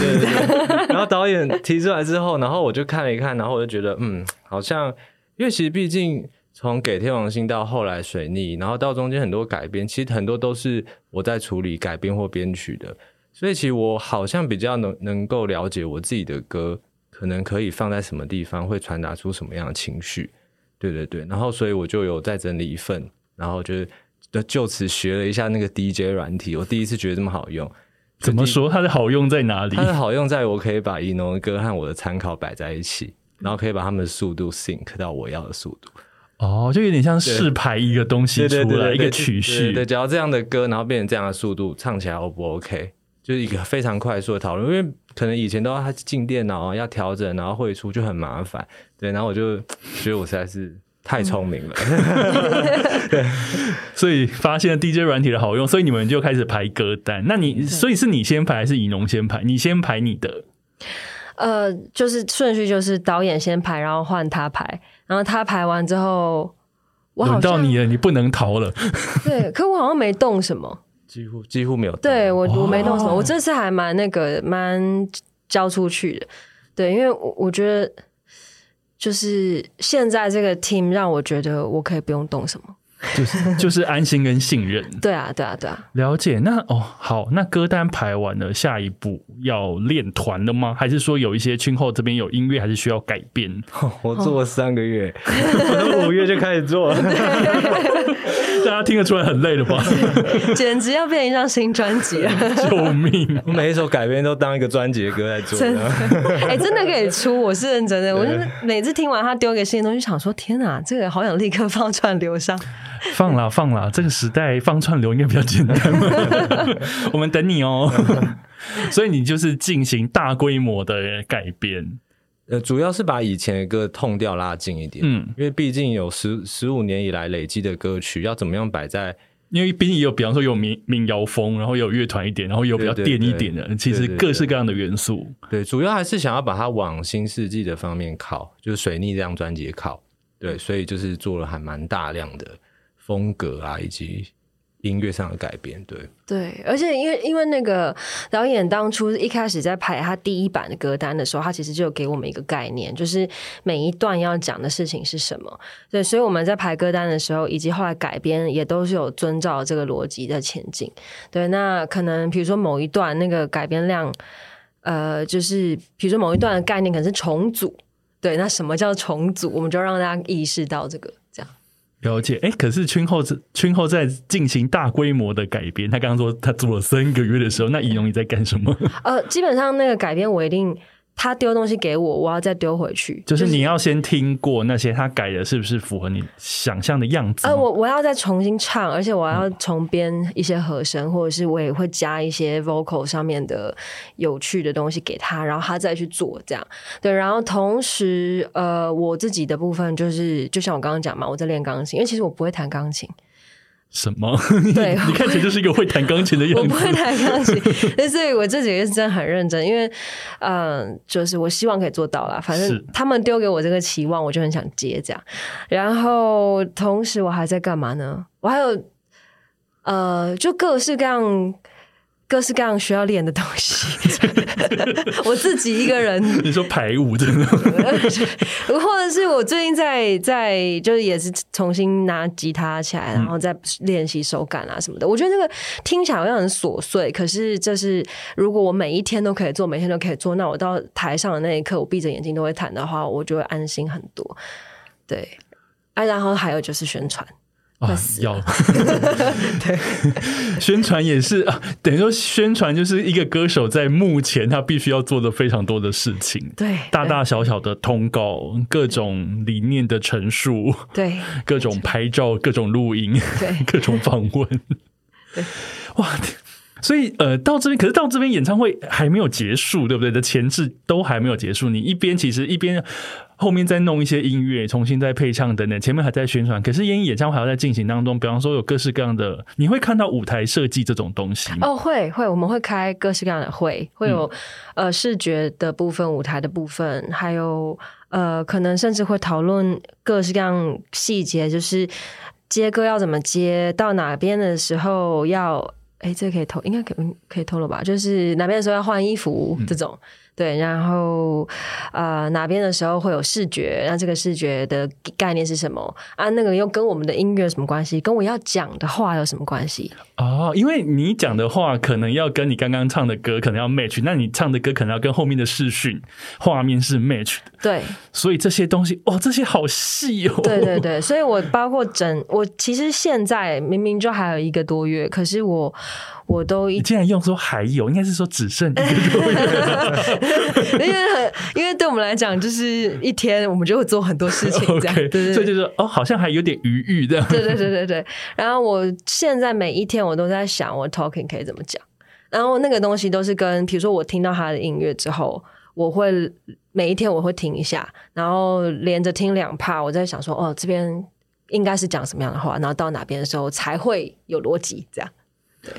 然后导演提出来之后，然后我就看了一看，然后我就觉得，嗯，好像因为其实毕竟从给天王星到后来水逆，然后到中间很多改编，其实很多都是我在处理改编或编曲的，所以其实我好像比较能能够了解我自己的歌，可能可以放在什么地方，会传达出什么样的情绪。对对对，然后所以我就有再整理一份，然后就是就就此学了一下那个 DJ 软体，我第一次觉得这么好用。怎么说它的好用在哪里？它的好用在我可以把伊农的歌和我的参考摆在一起，然后可以把他们的速度 sync 到我要的速度。哦，就有点像试排一个东西出来，一个曲序。对，只要这样的歌，然后变成这样的速度，唱起来 O 不 OK？就是一个非常快速的讨论，因为可能以前都要他进电脑要调整，然后汇出就很麻烦。对，然后我就觉得我实在是太聪明了，(laughs) 对，所以发现了 DJ 软体的好用，所以你们就开始排歌单。那你，所以是你先排还是以农先排？你先排你的？呃，就是顺序就是导演先排，然后换他排。然后他排完之后，轮到你了，你不能逃了。对，可我好像没动什么，几乎几乎没有。对我我没动什么，我这次还蛮那个蛮交出去的。对，因为我我觉得就是现在这个 team 让我觉得我可以不用动什么。就是 (laughs) 就是安心跟信任，对啊对啊对啊，了解。那哦好，那歌单排完了，下一步要练团了吗？还是说有一些群后这边有音乐，还是需要改编？(laughs) 我做了三个月，(laughs) 我五月就开始做，大家听得出来很累了吧？简直要变一张新专辑了！救命！我每一首改编都当一个专辑的歌在做，真的，哎，真的可以出，我是认真的。我就是每次听完他丢给新的东西，想说天哪，这个好想立刻放串流上。(laughs) 放啦放啦，这个时代放串流应该比较简单。(laughs) 我们等你哦。(laughs) 所以你就是进行大规模的改编，呃，主要是把以前的歌痛调拉近一点。嗯，因为毕竟有十十五年以来累积的歌曲，要怎么样摆在？因为毕竟有，比方说有民民谣风，然后有乐团一点，然后有比较电一点的，其实各式各样的元素。对，主要还是想要把它往新世纪的方面靠，就是水逆这张专辑靠。对，所以就是做了还蛮大量的。风格啊，以及音乐上的改变，对对，而且因为因为那个导演当初一开始在排他第一版的歌单的时候，他其实就给我们一个概念，就是每一段要讲的事情是什么。对，所以我们在排歌单的时候，以及后来改编，也都是有遵照这个逻辑在前进。对，那可能比如说某一段那个改编量，呃，就是比如说某一段的概念可能是重组，对，那什么叫重组？我们就让大家意识到这个。了解，哎，可是群后群后在进行大规模的改编。他刚刚说他做了三个月的时候，那仪容你在干什么？呃，基本上那个改编我一定。他丢东西给我，我要再丢回去。就是你要先听过那些他改的是不是符合你想象的样子？呃，我我要再重新唱，而且我要重编一些和声，或者是我也会加一些 vocal 上面的有趣的东西给他，然后他再去做这样。对，然后同时，呃，我自己的部分就是，就像我刚刚讲嘛，我在练钢琴，因为其实我不会弹钢琴。什么？(laughs) 对，你看起来就是一个会弹钢琴的样子。我不会弹钢琴，(laughs) 所以我这几个月是真的很认真，因为，嗯，就是我希望可以做到啦。反正他们丢给我这个期望，我就很想接这样。然后同时我还在干嘛呢？我还有，呃，就各式各样。各式各样需要练的东西，(laughs) 我自己一个人。你说排舞真的，(laughs) 或者是我最近在在就是也是重新拿吉他起来，然后再练习手感啊什么的。我觉得这个听起来好像很琐碎，可是这是如果我每一天都可以做，每天都可以做，那我到台上的那一刻，我闭着眼睛都会弹的话，我就会安心很多。对，啊，然后还有就是宣传。啊，要 (laughs) (laughs) 对。宣传也是啊，等于说宣传就是一个歌手在目前他必须要做的非常多的事情，对，大大小小的通告，各种理念的陈述，对，各种拍照，各种录音，对，(laughs) 各种访问，对，哇。所以，呃，到这边，可是到这边演唱会还没有结束，对不对？的前置都还没有结束，你一边其实一边后面再弄一些音乐，重新再配唱等等，前面还在宣传。可是，演演唱会还要在进行当中，比方说有各式各样的，你会看到舞台设计这种东西哦，会会，我们会开各式各样的会，会有呃视觉的部分、舞台的部分，还有呃，可能甚至会讨论各式各样细节，就是接歌要怎么接，到哪边的时候要。哎，这个可以偷，应该可可以偷了吧？就是哪边的时候要换衣服这种，对，然后呃哪边的时候会有视觉，那这个视觉的概念是什么啊？那个又跟我们的音乐有什么关系？跟我要讲的话有什么关系？哦，因为你讲的话可能要跟你刚刚唱的歌可能要 match，那你唱的歌可能要跟后面的视讯画面是 match 的，对，所以这些东西哇，这些好细哦。对对对，(laughs) 所以我包括整我其实现在明明就还有一个多月，可是我我都一你竟然用说还有，应该是说只剩一个多月。(laughs) 因为很因为对我们来讲，就是一天我们就会做很多事情，(laughs) 这样对对。所以就是哦，好像还有点余裕这样。对对对对对，然后我现在每一天我都在想，我 talking 可以怎么讲。然后那个东西都是跟，比如说我听到他的音乐之后，我会每一天我会听一下，然后连着听两趴，我在想说，哦，这边应该是讲什么样的话，然后到哪边的时候才会有逻辑，这样。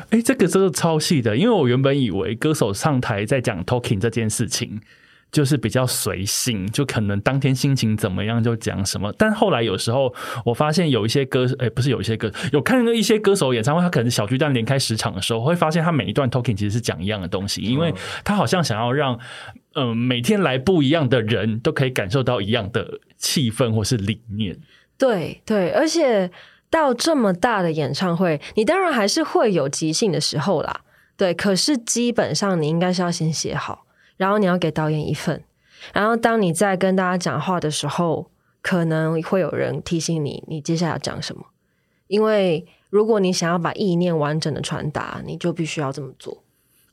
哎，这个真的超细的，因为我原本以为歌手上台在讲 talking 这件事情。就是比较随性，就可能当天心情怎么样就讲什么。但后来有时候我发现有一些歌，哎、不是有一些歌，有看到一些歌手演唱会，他可能小巨蛋连开十场的时候，会发现他每一段 talking 其实是讲一样的东西，因为他好像想要让嗯、呃每天来不一样的人都可以感受到一样的气氛或是理念。对对，而且到这么大的演唱会，你当然还是会有即兴的时候啦。对，可是基本上你应该是要先写好，然后你要给导演一份，然后当你在跟大家讲话的时候，可能会有人提醒你，你接下来要讲什么。因为如果你想要把意念完整的传达，你就必须要这么做。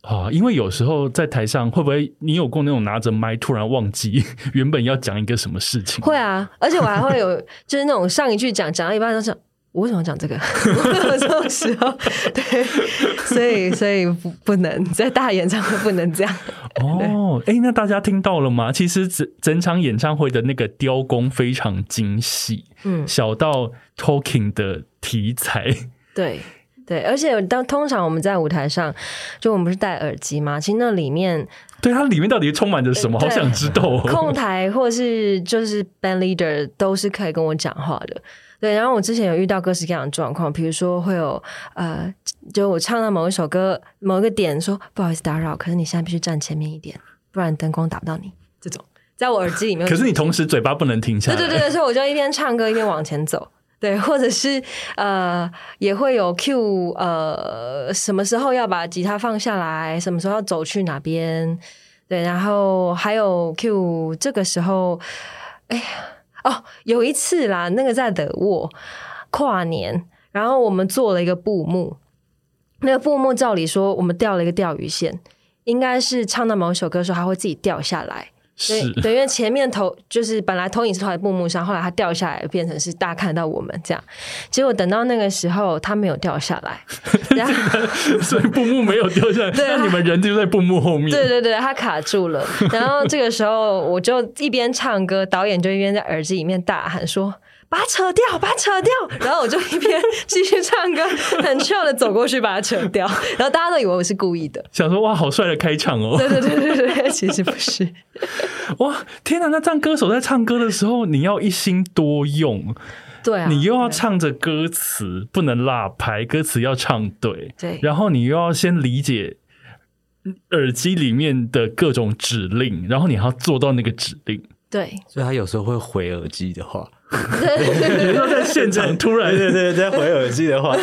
啊，因为有时候在台上，会不会你有过那种拿着麦突然忘记 (laughs) 原本要讲一个什么事情？会啊，而且我还会有，(laughs) 就是那种上一句讲讲到一半都是。我为什么要讲这个？(laughs) 这种时候，(laughs) 对，所以所以不不能在大演唱会不能这样。哦，哎，那大家听到了吗？其实整整场演唱会的那个雕工非常精细，嗯，小到 talking 的题材，对对，而且当通常我们在舞台上，就我们不是戴耳机吗？其实那里面对它里面到底充满着什么？好想知道哦。控台或是就是 band leader 都是可以跟我讲话的。对，然后我之前有遇到各式各样的状况，比如说会有呃，就我唱到某一首歌某一个点说不好意思打扰，可是你现在必须站前面一点，不然灯光打不到你。这种在我耳机里面，可是你同时嘴巴不能停下来，对对对，所以我就一边唱歌一边往前走。对，或者是呃，也会有 Q 呃，什么时候要把吉他放下来，什么时候要走去哪边？对，然后还有 Q 这个时候，哎呀，哦，有一次啦，那个在德沃跨年，然后我们做了一个布幕，那个布幕照理说我们钓了一个钓鱼线，应该是唱到某首歌的时候，它会自己掉下来。对是对，因为前面投就是本来投影是投在布幕上，后来它掉下来变成是大家看到我们这样。结果等到那个时候，它没有掉下来，(laughs) 然后 (laughs) 所以布幕没有掉下来，对那你们人就在布幕后面。对对对，它卡住了。然后这个时候我就一边唱歌，导演就一边在耳机里面大喊说。把它扯掉，把它扯掉，然后我就一边继续唱歌，(laughs) 很 chill 的走过去把它扯掉，然后大家都以为我是故意的。想说哇，好帅的开场哦！对对对对对，其实不是。哇，天哪！那这样歌手在唱歌的时候，你要一心多用，对啊，你又要唱着歌词，不能落拍，歌词要唱对，对然后你又要先理解耳机里面的各种指令，然后你还要做到那个指令。对所以他有时候会回耳机的话，对比如说在现场突然，对对，在回耳机的话，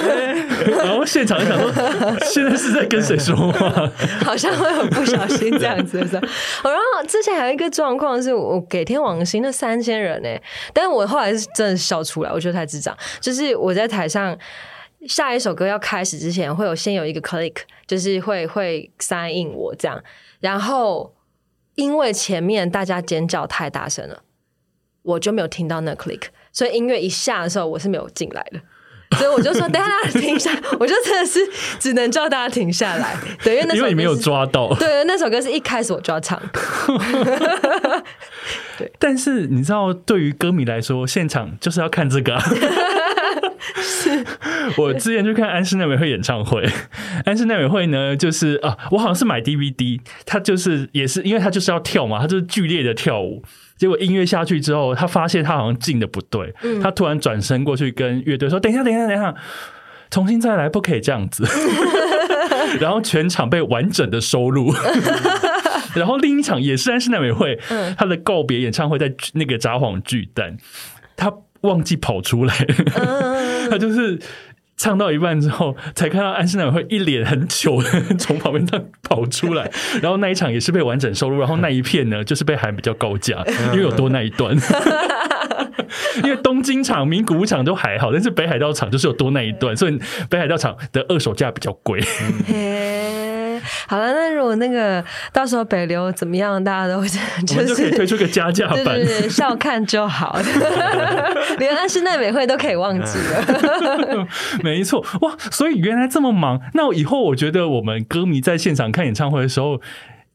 然后现场想说，现在是在跟谁说话？(laughs) 好像会很不小心这样子的时候。然后之前还有一个状况是我给天王星那三千人呢、但是我后来是真的笑出来，我觉得太智障。就是我在台上下一首歌要开始之前，会有先有一个 click，就是会会 sign in 我这样，然后因为前面大家尖叫太大声了，我就没有听到那 click，所以音乐一下的时候我是没有进来的。所以我就说，等下大家停下，(laughs) 我就真的是只能叫大家停下来，对，因为那首因为你没有抓到。对，那首歌是一开始我就要唱 (laughs) (laughs) 对，但是你知道，对于歌迷来说，现场就是要看这个、啊。我之前去看安室奈美惠演唱会，安室奈美惠呢，就是啊，我好像是买 DVD，他就是也是因为他就是要跳嘛，他就是剧烈的跳舞。结果音乐下去之后，他发现他好像进的不对，他突然转身过去跟乐队说：“等一下，等一下，等一下，重新再来，不可以这样子。(laughs) ”然后全场被完整的收录。(laughs) 然后另一场也是安室奈美惠，嗯她的告别演唱会在那个札幌巨蛋，她忘记跑出来，嗯他就是。唱到一半之后，才看到安室奈美惠一脸很糗的 (laughs) 从旁边那跑出来，然后那一场也是被完整收录，然后那一片呢就是被喊比较高价，因为有多那一段。(laughs) 因为东京场、名古屋场都还好，但是北海道场就是有多那一段，所以北海道场的二手价比较贵。嘿，(laughs) 好了，那如果那个到时候北流怎么样，大家都 (laughs) 就是就可以推出个加价版对对。对，笑看就好，(laughs) 连安室奈美惠都可以忘记了。没错，哇！所以原来这么忙，那以后我觉得我们歌迷在现场看演唱会的时候，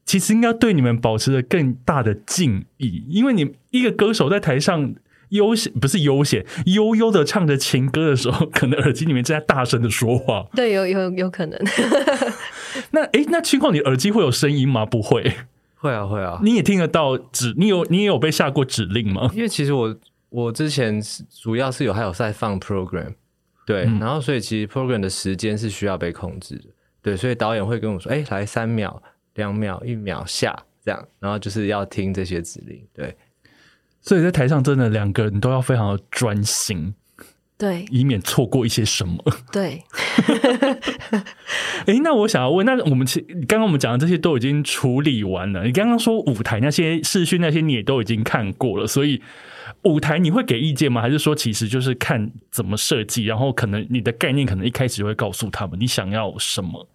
其实应该对你们保持着更大的敬意，因为你一个歌手在台上悠闲不是悠闲，悠悠的唱着情歌的时候，可能耳机里面正在大声的说话。对，有有有可能。(laughs) 那诶，那情况你耳机会有声音吗？不会，会啊会啊，你也听得到指，你有你也有被下过指令吗？因为其实我我之前是主要是有还有在放 program，对，嗯。然后所以其实 program 的时间是需要被控制的，对，所以导演会跟我说，哎、来三秒、两秒、一秒下这样，然后就是要听这些指令，对，所以在台上真的两个人都要非常的专心，对以免错过一些什么。(laughs) 对，(laughs) 诶，那我想要问，那我们其刚刚我们讲的这些都已经处理完了。你刚刚说舞台那些视讯那些你也都已经看过了，所以舞台你会给意见吗？还是说其实就是看怎么设计，然后可能你的概念可能一开始就会告诉他们你想要什么？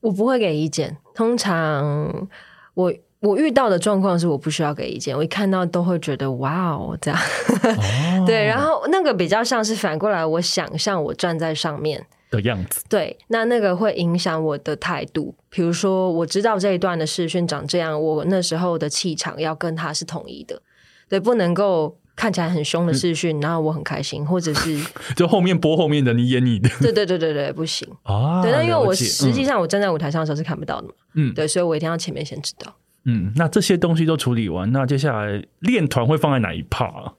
我不会给意见。通常我我遇到的状况是我不需要给意见，我一看到都会觉得哇哦这样。哦 (laughs) 对，然后那个比较像是反过来，我想象我站在上面。的样子，对，那那个会影响我的态度。比如说，我知道这一段的视讯长这样，我那时候的气场要跟他是统一的，对，不能够看起来很凶的视讯，然后我很开心，或者是 (laughs) 就后面播后面的，你演你的对对对对对，不行。啊。对，那因为我实际上我站在舞台上的时候是看不到的嘛，嗯对，所以我一定要前面先知道。嗯，那这些东西都处理完，那接下来练团会放在哪一 part？啊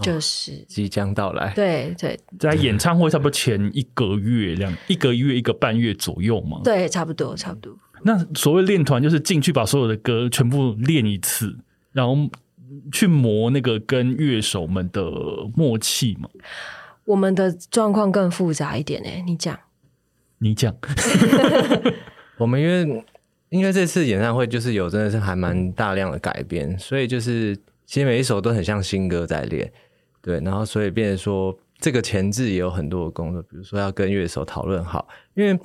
就是即将到来，对对在演唱会差不多前一个月、两 (laughs) 一个月、一个半月左右嘛。对，差不多差不多。那所谓练团，就是进去把所有的歌全部练一次，然后去磨那个跟乐手们的默契嘛。我们的状况更复杂一点诶，你讲。你讲，(laughs) (laughs) 我们因为因为这次演唱会就是有真的是还蛮大量的改编，所以就是其实每一首都很像新歌在练，对，然后所以变成说这个前置也有很多的工作，比如说要跟乐手讨论好，因为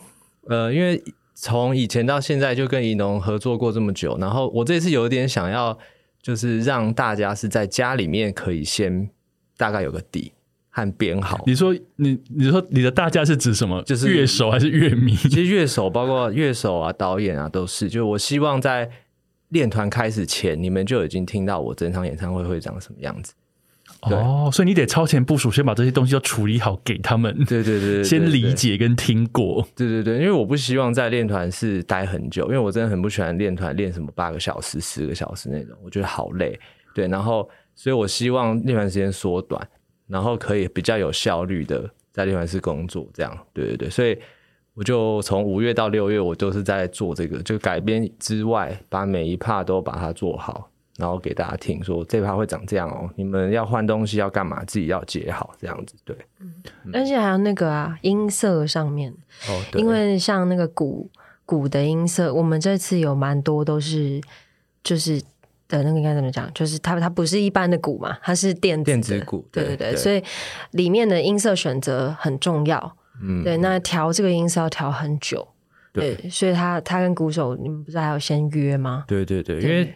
呃因为从以前到现在就跟怡农合作过这么久，然后我这次有点想要就是让大家是在家里面可以先大概有个底和编好，你说你你说你的大家是指什么？就是乐手还是乐迷？其实乐手包括乐手啊、导演啊都是，就是我希望在练团开始前，你们就已经听到我整场演唱会会长什么样子。哦，所以你得超前部署，先把这些东西都处理好，给他们对对对对对先理。解跟听过。对对对，因为我不希望在练团是待很久，因为我真的很不喜欢练团练什么八个小时、十个小时那种，我觉得好累。对，然后所以我希望练团时间缩短，然后可以比较有效率的在练团室工作，这样。对对对，所以我就从五月到六月，我都是在做这个，就改编之外，把每一 part 都把它做好，然后给大家听，说这 part 会长这样哦，你们要换东西要干嘛，自己要解好，这样子。对，而且还有那个啊，音色上面，哦，对。因为像那个鼓鼓的音色，我们这次有蛮多都是就是的那个应该怎么讲？就是它它不是一般的鼓嘛，它是电子电子鼓对对对，所以里面的音色选择很重要。嗯对，那调这个音色要调很久。对对，所以他他跟鼓手，你们不是还要先约吗？对对对，因为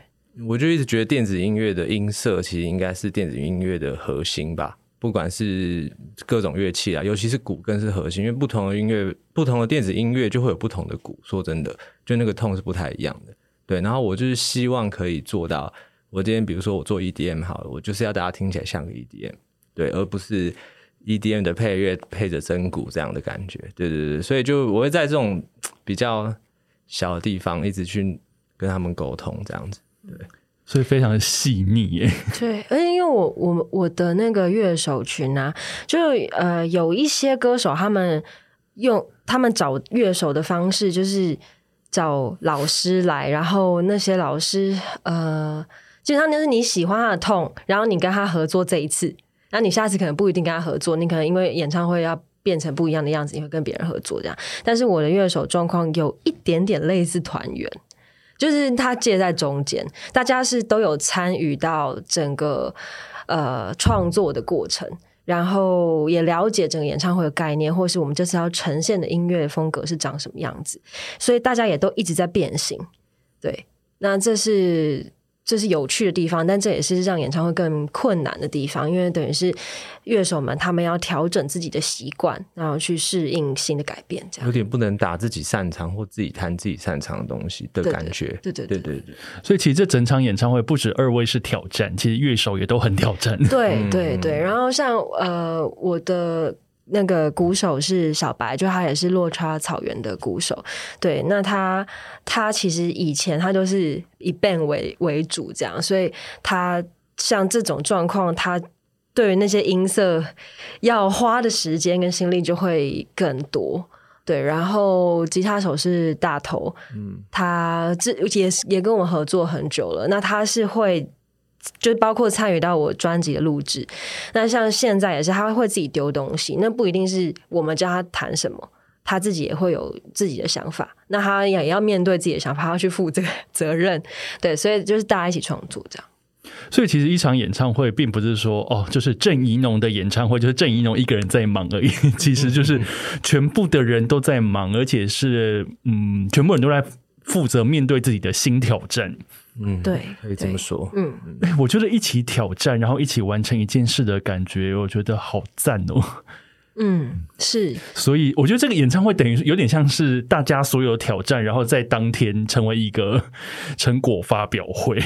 我就一直觉得电子音乐的音色其实应该是电子音乐的核心吧，不管是各种乐器啊，尤其是鼓更是核心，因为不同的音乐、不同的电子音乐就会有不同的鼓。说真的，就那个痛是不太一样的。对，然后我就是希望可以做到，我今天比如说我做 EDM 好了，我就是要大家听起来像个 EDM，对，而不是 EDM 的配乐配着真鼓这样的感觉。对对对，所以就我会在这种比较小的地方一直去跟他们沟通，这样子。对所以非常的细腻耶。(laughs) 对，而且因为我我我的那个乐手群啊，就呃有一些歌手他们用他们找乐手的方式，就是找老师来，然后那些老师呃，基本上就是你喜欢他的痛，然后你跟他合作这一次，那你下次可能不一定跟他合作，你可能因为演唱会要变成不一样的样子，你会跟别人合作这样。但是我的乐手状况有一点点类似团员，就是他介在中间，大家是都有参与到整个呃创作的过程。然后也了解整个演唱会的概念，或是我们这次要呈现的音乐风格是长什么样子，所以大家也都一直在变形。对，那这是。这是有趣的地方，但这也是让演唱会更困难的地方，因为等于是乐手们他们要调整自己的习惯，然后去适应新的改变，这样有点不能打自己擅长或自己弹自己擅长的东西的感觉。对对对对对，所以其实这整场演唱会不止二位是挑战，其实乐手也都很挑战。对对对，然后像呃我的。那个鼓手是小白，就他也是落差草原的鼓手。对，那他他其实以前他都是以 band 为为主这样，所以他像这种状况，他对于那些音色要花的时间跟心力就会更多。对，然后吉他手是大头，嗯，他这也也跟我合作很久了，那他是会。就包括参与到我专辑的录制，那像现在也是，他会自己丢东西，那不一定是我们教他谈什么，他自己也会有自己的想法，那他也要面对自己的想法，他要去负这个 (laughs) 责任，对，所以就是大家一起创作这样。所以其实一场演唱会并不是说哦，就是郑怡农的演唱会，就是郑怡农一个人在忙而已，(laughs) 其实就是全部的人都在忙，而且是嗯，全部人都在负责面对自己的新挑战。嗯，对，可以这么说。嗯，哎，我觉得一起挑战，然后一起完成一件事的感觉，我觉得好赞哦。嗯，是。所以我觉得这个演唱会等于有点像是大家所有挑战，然后在当天成为一个 (laughs) 成果发表会。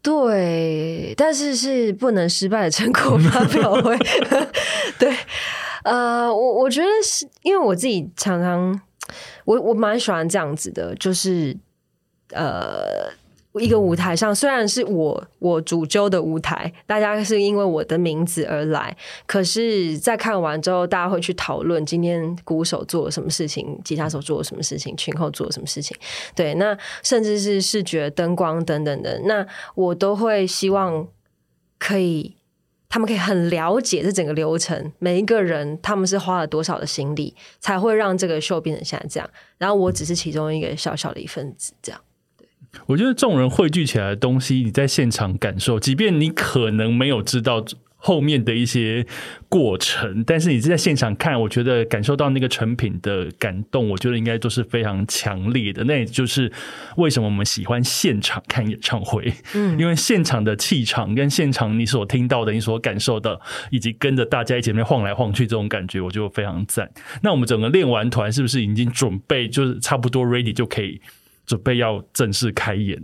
对，但是是不能失败的成果发表会。(laughs) 对，呃，我我觉得是因为我自己常常，我我蛮喜欢这样子的，就是呃。一个舞台上，虽然是我我主揪的舞台，大家是因为我的名字而来，可是，在看完之后，大家会去讨论今天鼓手做了什么事情，吉他手做了什么事情，群后做了什么事情。对，那甚至是视觉、灯光等等的，那我都会希望可以，他们可以很了解这整个流程，每一个人他们是花了多少的心力，才会让这个秀变成现在这样。然后我只是其中一个小小的一份子，这样。我觉得众人汇聚起来的东西，你在现场感受，即便你可能没有知道后面的一些过程，但是你在现场看，我觉得感受到那个成品的感动，我觉得应该都是非常强烈的。那也就是为什么我们喜欢现场看演唱会，嗯，因为现场的气场跟现场你所听到的、你所感受的，以及跟着大家一起面晃来晃去这种感觉，我就非常赞。那我们整个练完团是不是已经准备，就是差不多 ready 就可以？准备要正式开演，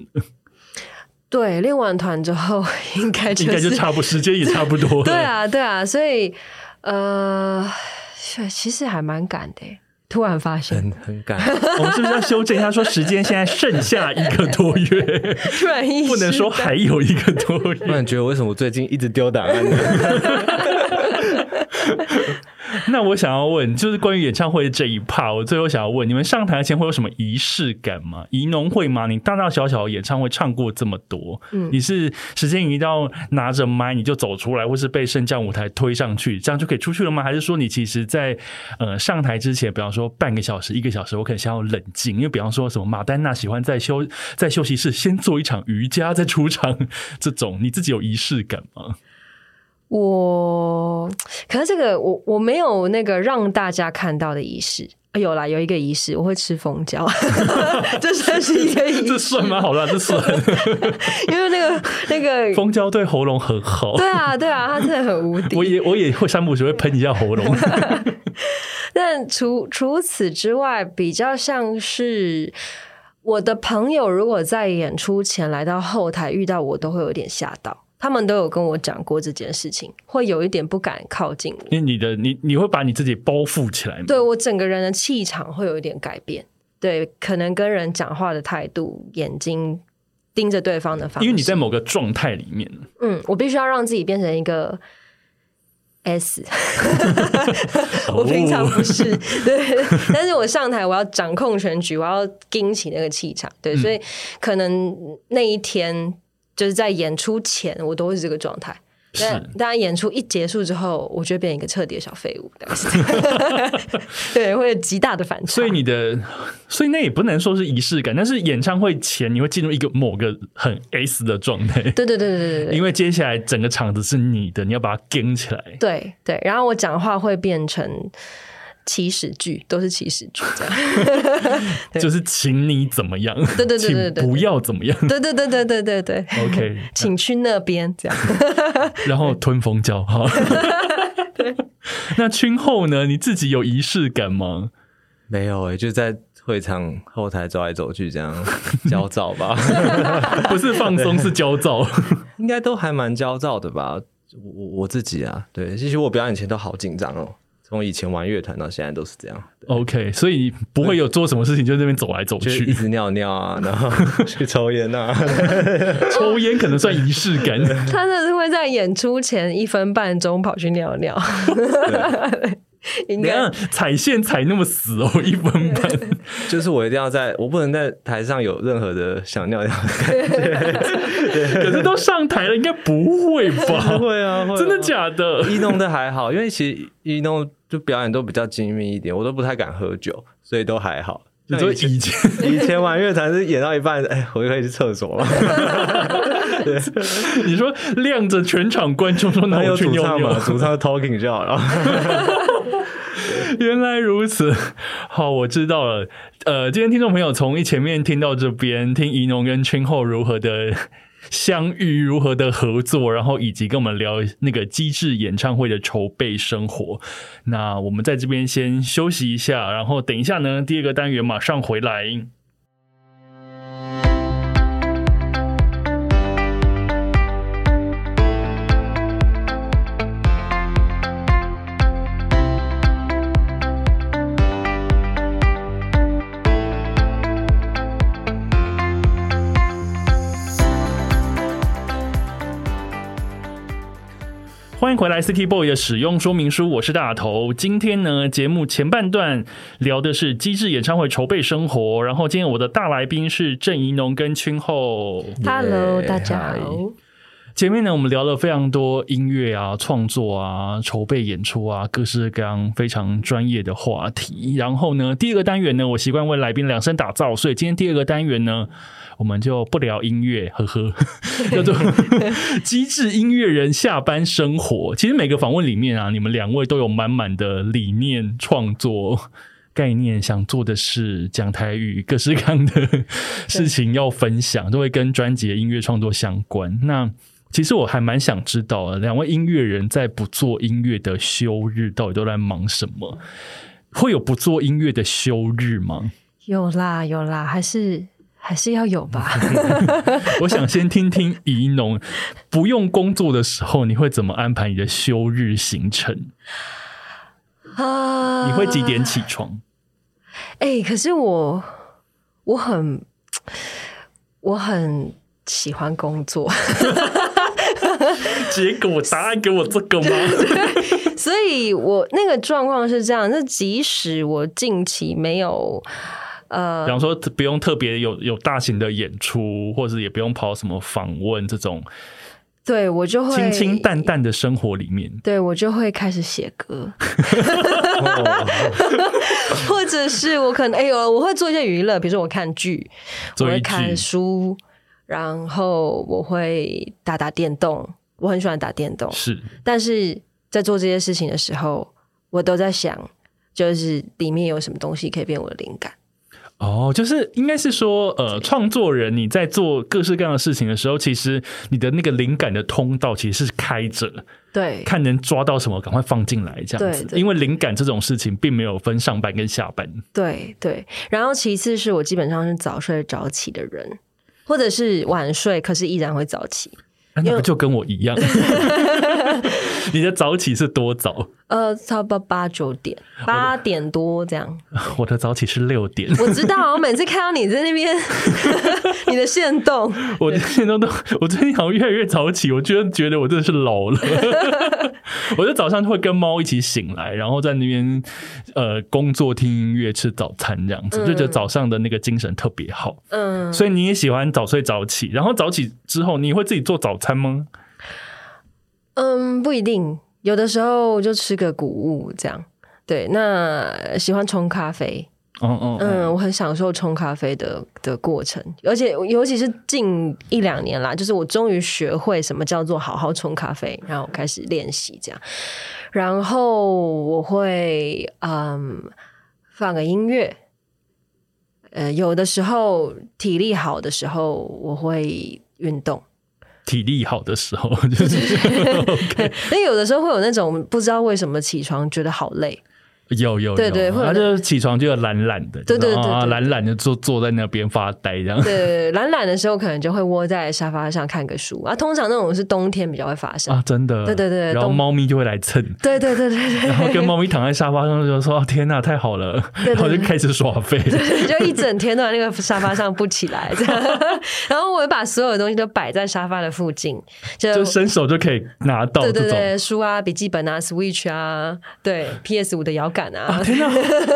对，练完团之后应该应该就差不时间也差不多。(laughs) 对啊，对啊，所以呃，其实还蛮赶的。突然发现很很赶，(laughs) 我们是不是要修正一下？说时间现在剩下一个多月，(laughs) 突然不能说还有一个多月。突然觉得为什么我最近一直丢档案呢？(laughs) 那我想要问，就是关于演唱会这一 part，我最后想要问，你们上台前会有什么仪式感吗？仪农会吗？你大大小小的演唱会唱过这么多，嗯，你是时间一到拿着麦你就走出来，或是被升降舞台推上去，这样就可以出去了吗？还是说你其实，在呃上台之前，比方说半个小时、一个小时，我可能想要冷静，因为比方说什么马丹娜喜欢在休在休息室先做一场瑜伽再出场，(laughs) 这种你自己有仪式感吗？我 (tsk) 可是这个我我没有那个让大家看到的仪式，有啦，有一个仪式，我会吃蜂胶，(laughs) (laughs) 这算是一个仪式，这算蛮好的，这算，(laughs) 因为那个那个蜂胶对喉咙很好，对啊对啊，它真的很无敌，我也我也会三步时会喷一下喉咙，但除除此之外，比较像是我的朋友，如果在演出前来到后台遇到我，都会有点吓到。他们都有跟我讲过这件事情，会有一点不敢靠近我，因为你的你你会把你自己包覆起来吗，对我整个人的气场会有一点改变，对，可能跟人讲话的态度，眼睛盯着对方的方，因为你在某个状态里面，嗯，我必须要让自己变成一个 S，(laughs) 我平常不是对，但是我上台我要掌控全局，我要盯起那个气场，对，所以可能那一天就是在演出前，我都是这个状态。但当然，演出一结束之后，我就变成一个彻底的小废物，(laughs) 对，会有极大的反差。所以你的，所以那也不能说是仪式感，但是演唱会前你会进入一个某个很 S 的状态。对对对对对对，因为接下来整个场子是你的，你要把它跟起来。对对，然后我讲话会变成。起始句都是起始句，这样 (laughs) (laughs) 就是请你怎么样？对对对对对，不要怎么样？对对对对对对对。OK，(laughs) 请去那边这样。然后吞风叫哈。那君后呢？你自己有仪式感吗？没有诶，就在会场后台走来走去，这样焦躁吧？不是放松，是焦躁。应该都还蛮焦躁的吧？我我自己啊，对，其实我表演前都好紧张哦。从以前玩乐团到现在都是这样。OK，所以不会有做什么事情就那边走来走去，一直尿尿啊，然后 (laughs) 去抽烟啊。(laughs) 抽烟可能算仪式感。他那是会在演出前一分半钟跑去尿尿。(laughs) 你看踩线踩那么死哦，一分半。(laughs) 就是我一定要在，我不能在台上有任何的想尿尿的感觉。(laughs) 可是都上台了，应该不会吧？会啊，真的假的？一弄的还好，因为其实一弄就表演都比较精密一点，我都不太敢喝酒，所以都还好。你说以前以前玩乐团是演到一半，哎，我就可以去厕所了。对，你说亮着全场观众说哪有主唱嘛？主唱 talking 就好了。(laughs) 原来如此，好，我知道了。呃，今天听众朋友从一前面听到这边，听怡农跟春后如何的相遇，如何的合作，然后以及跟我们聊那个机智演唱会的筹备生活。那我们在这边先休息一下，然后等一下呢，第二个单元马上回来。迎回来，City Boy 的使用说明书，我是大头。今天呢，节目前半段聊的是机智演唱会筹备生活，然后今天我的大来宾是郑怡农跟君后。Hello，大家好。前面呢，我们聊了非常多音乐啊、创作啊、筹备演出啊，各式各样非常专业的话题。然后呢，第二个单元呢，我习惯为来宾量身打造，所以今天第二个单元呢。我们就不聊音乐，呵呵，(laughs) 叫做机智音乐人下班生活。其实每个访问里面啊，你们两位都有满满的理念、创作概念，想做的事，讲台语，各式各样的事情要分享，都会跟专辑的音乐创作相关。(laughs) 那其实我还蛮想知道，两位音乐人在不做音乐的休日，到底都在忙什么？会有不做音乐的休日吗？有啦，有啦，还是。还是要有吧。(laughs) 我想先听听怡农，不用工作的时候，你会怎么安排你的休日行程？啊，你会几点起床？哎，可是我我很我很喜欢工作。(laughs) 结果答案给我这个吗？(laughs) 所以我那个状况是这样，那即使我近期没有。呃，比方说不用特别有有大型的演出，或者也不用跑什么访问这种，对我就会清清淡淡的生活里面，对我就会开始写歌，(laughs) 或者是我可能哎呦，我会做一些娱乐，比如说我看剧，我会看书，然后我会打打电动，我很喜欢打电动，是，但是在做这些事情的时候，我都在想，就是里面有什么东西可以变我的灵感。哦，就是应该是说，呃，创作人你在做各式各样的事情的时候，其实你的那个灵感的通道其实是开着，对，看能抓到什么，赶快放进来这样子。因为灵感这种事情并没有分上班跟下班。对对，然后其次是我基本上是早睡早起的人，或者是晚睡，可是依然会早起。那不就跟我一样？(laughs) (laughs) 你的早起是多早？呃，差不多八九点，八点多这样。(laughs) 我的早起是六点，我知道，我每次看到你在那边，(laughs) 你的线动，(laughs) 我的线动都，我最近好像越来越早起，我觉得觉得我真的是老了。我就早上会跟猫一起醒来，然后在那边呃工作、听音乐、吃早餐这样子，就觉得早上的那个精神特别好。嗯，所以你也喜欢早睡早起，然后早起之后你会自己做早餐吗？嗯，不一定。有的时候就吃个谷物这样，对。那喜欢冲咖啡，嗯嗯嗯，我很享受冲咖啡的的过程，而且尤其是近一两年啦，就是我终于学会什么叫做好好冲咖啡，然后开始练习这样。然后我会嗯放个音乐，呃，有的时候体力好的时候我会运动。体力好的时候，就是 (laughs) 那有的时候会有那种不知道为什么起床觉得好累。有有对对，他就起床就懒懒的，对对对，懒懒的坐坐在那边发呆这样。对，懒懒的时候可能就会窝在沙发上看个书啊。通常那种是冬天比较会发生啊，真的。对对对，然后猫咪就会来蹭。对对对对对。然后跟猫咪躺在沙发上就说：“天哪，太好了！”然后就开始耍废，(laughs) 就一整天都在那个沙发上不起来。(laughs) 然后我会把所有的东西都摆在沙发的附近，就伸手就可以拿到。对对对，书啊、笔记本啊、Switch 啊，对 PS 五的摇杆啊。天哪！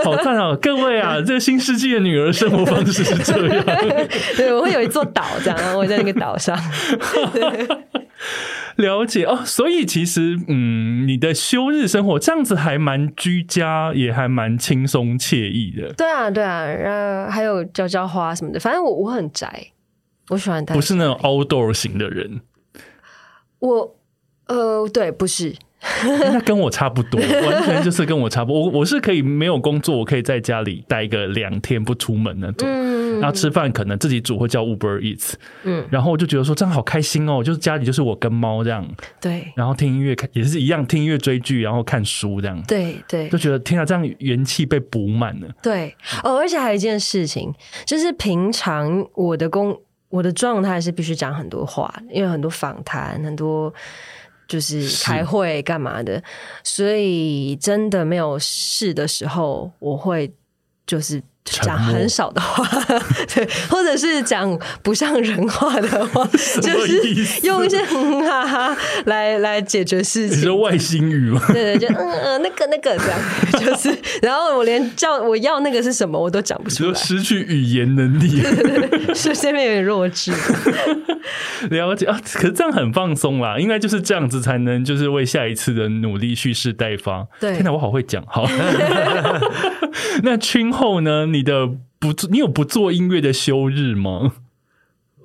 好赞啊，各位啊，这个新世纪的女儿生活方式是这样。(laughs) 对，我会有一座岛，这样，我在那个岛上。(laughs) 了解哦，所以其实，嗯，你的休日生活这样子还蛮居家，也还蛮轻松惬意的。对啊，对啊，然后还有浇浇花什么的。反正我我很宅，我喜欢不是那种 outdoor 型的人。我呃，对，不是。(laughs) 那跟我差不多，(laughs) 完全就是跟我差不多。我我是可以没有工作，我可以在家里待个两天不出门那种。然后吃饭可能自己煮，或叫 Uber Eats。嗯，然后我就觉得说这样好开心哦，就是家里就是我跟猫这样。对。然后听音乐，看也是一样，听音乐追剧，然后看书这样。对对。就觉得天啊，这样元气被补满了。对哦，而且还有一件事情，就是平常我的工我的状态是必须讲很多话，因为很多访谈很多。就是开会干嘛的，所以真的没有事的时候，我会就是讲很少的话，(laughs) 对，或者是讲不像人话的话，(laughs) 就是用一些哈哈来来解决事情。你说外星语吗？对对，就嗯嗯，那个那个这样，(laughs) 就是，然后我连叫我要那个是什么我都讲不出来，失去语言能力，是这边有点弱智。了解啊，可是这样很放松啦，应该就是这样子才能就是为下一次的努力蓄势待发。对，天哪，我好会讲。好，那群后呢？你的不做，你有不做音乐的休日吗？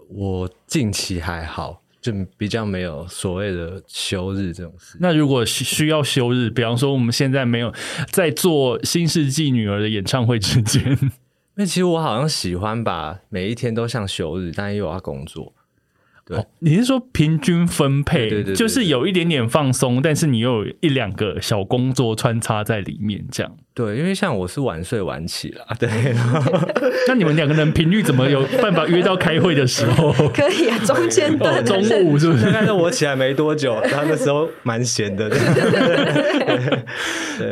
我近期还好，就比较没有所谓的休日这种事。那如果需要休日，比方说我们现在没有在做《新世纪女儿》的演唱会之间，(laughs) 那其实我好像喜欢把每一天都像休日，但又要工作。对，你是说平均分配，对对，就是有一点点放松，但是你又有一两个小工作穿插在里面，这样。对，因为像我是晚睡晚起了，对。(laughs) 那你们两个人频率怎么有办法约到开会的时候？(laughs) 可以啊，中间段中午是不是？但是我起来没多久，他那时候蛮闲的。(laughs)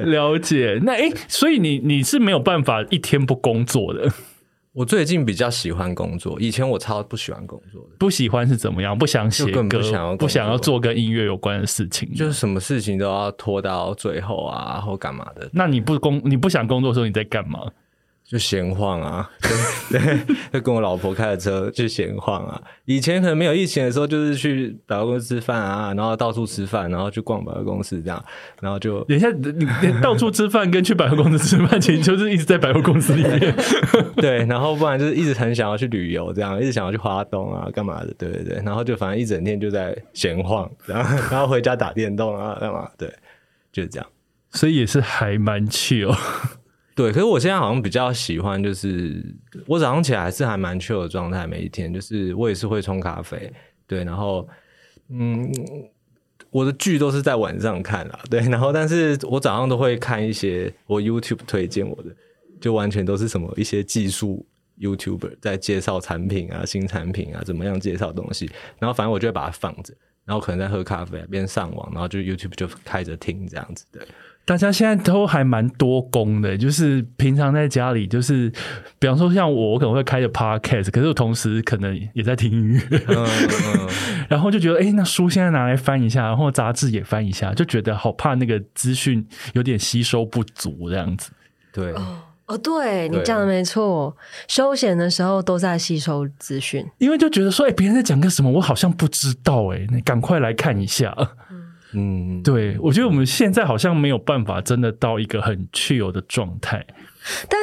了解，那哎，所以你你是没有办法一天不工作的。我最近比较喜欢工作，以前我超不喜欢工作的。不喜欢是怎么样？不想写歌，不想要不想要做跟音乐有关的事情，就是什么事情都要拖到最后啊，或干嘛的。那你不工，你不想工作的时候，你在干嘛？就闲晃啊，(laughs) 对，就跟我老婆开着车去闲晃啊。以前可能没有疫情的时候，就是去百货公司吃饭啊，然后到处吃饭，然后去逛百货公司这样，然后就等一下，你到处吃饭跟去百货公司吃饭，其实就是一直在百货公司里面。(laughs) 对，然后不然就是一直很想要去旅游，这样一直想要去花东啊，干嘛的？对对对，然后就反正一整天就在闲晃，然 (laughs) 后然后回家打电动啊，干嘛？对，就是这样，所以也是还蛮 chill。对，可是我现在好像比较喜欢，就是我早上起来还是还蛮 chill 的状态，每一天就是我也是会冲咖啡，对，然后嗯，我的剧都是在晚上看啦，对，然后但是我早上都会看一些我 YouTube 推荐我的，就完全都是什么一些技术 YouTuber 在介绍产品啊、新产品啊，怎么样介绍东西，然后反正我就会把它放着，然后可能在喝咖啡边上网，然后就 YouTube 就开着听这样子，对。大家现在都还蛮多工的，就是平常在家里，就是比方说像我，我可能会开着 podcast，可是我同时可能也在听音乐，嗯嗯，(laughs) 然后就觉得，哎、那书现在拿来翻一下，然后杂志也翻一下，就觉得好怕那个资讯有点吸收不足这样子。对，哦，对你对讲的没错，休闲的时候都在吸收资讯。因为就觉得说，哎、别人在讲个什么，我好像不知道、哎，你赶快来看一下。嗯，对我觉得我们现在好像没有办法真的到一个很去有的状态。但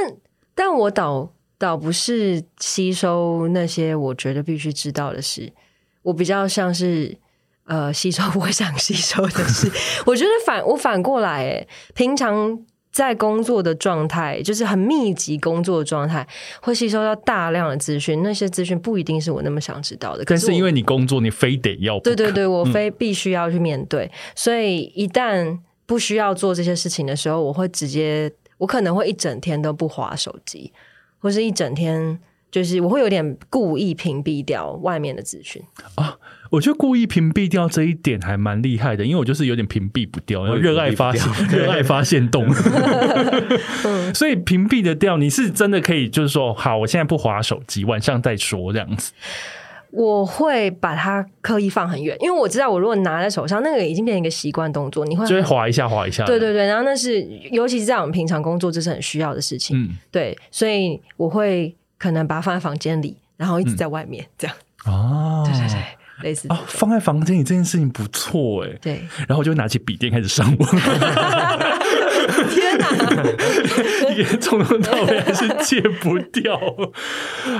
但我倒倒不是吸收那些我觉得必须知道的事，我比较像是呃吸收 (laughs) 我想吸收的事。我觉得反我反过来，哎，平常在工作的状态，就是很密集工作的状态，会吸收到大量的资讯，那些资讯不一定是我那么想知道的。可是因为你工作，你非得要对对对，我非必须要去面对，所以一旦不需要做这些事情的时候，我会直接，我可能会一整天都不划手机，或是一整天就是我会有点故意屏蔽掉外面的资讯。我觉得故意屏蔽掉这一点还蛮厉害的，因为我就是有点屏蔽不掉，热爱发 (laughs) 热爱发现动，(laughs) (laughs) 所以屏蔽的掉，你是真的可以，就是说，好，我现在不划手机，晚上再说这样子。我会把它刻意放很远，因为我知道我如果拿在手上，那个已经变成一个习惯动作，你会就会很划一下，划一下。对对对，然后那是尤其是在我们平常工作，这是很需要的事情。嗯，对，所以我会可能把它放在房间里，然后一直在外面、这样。哦，对对对，类似这哦，放在房间里这件事情不错哎。对。然后我就拿起笔电开始上网，(laughs) 天哪！也从头到尾还是戒不掉。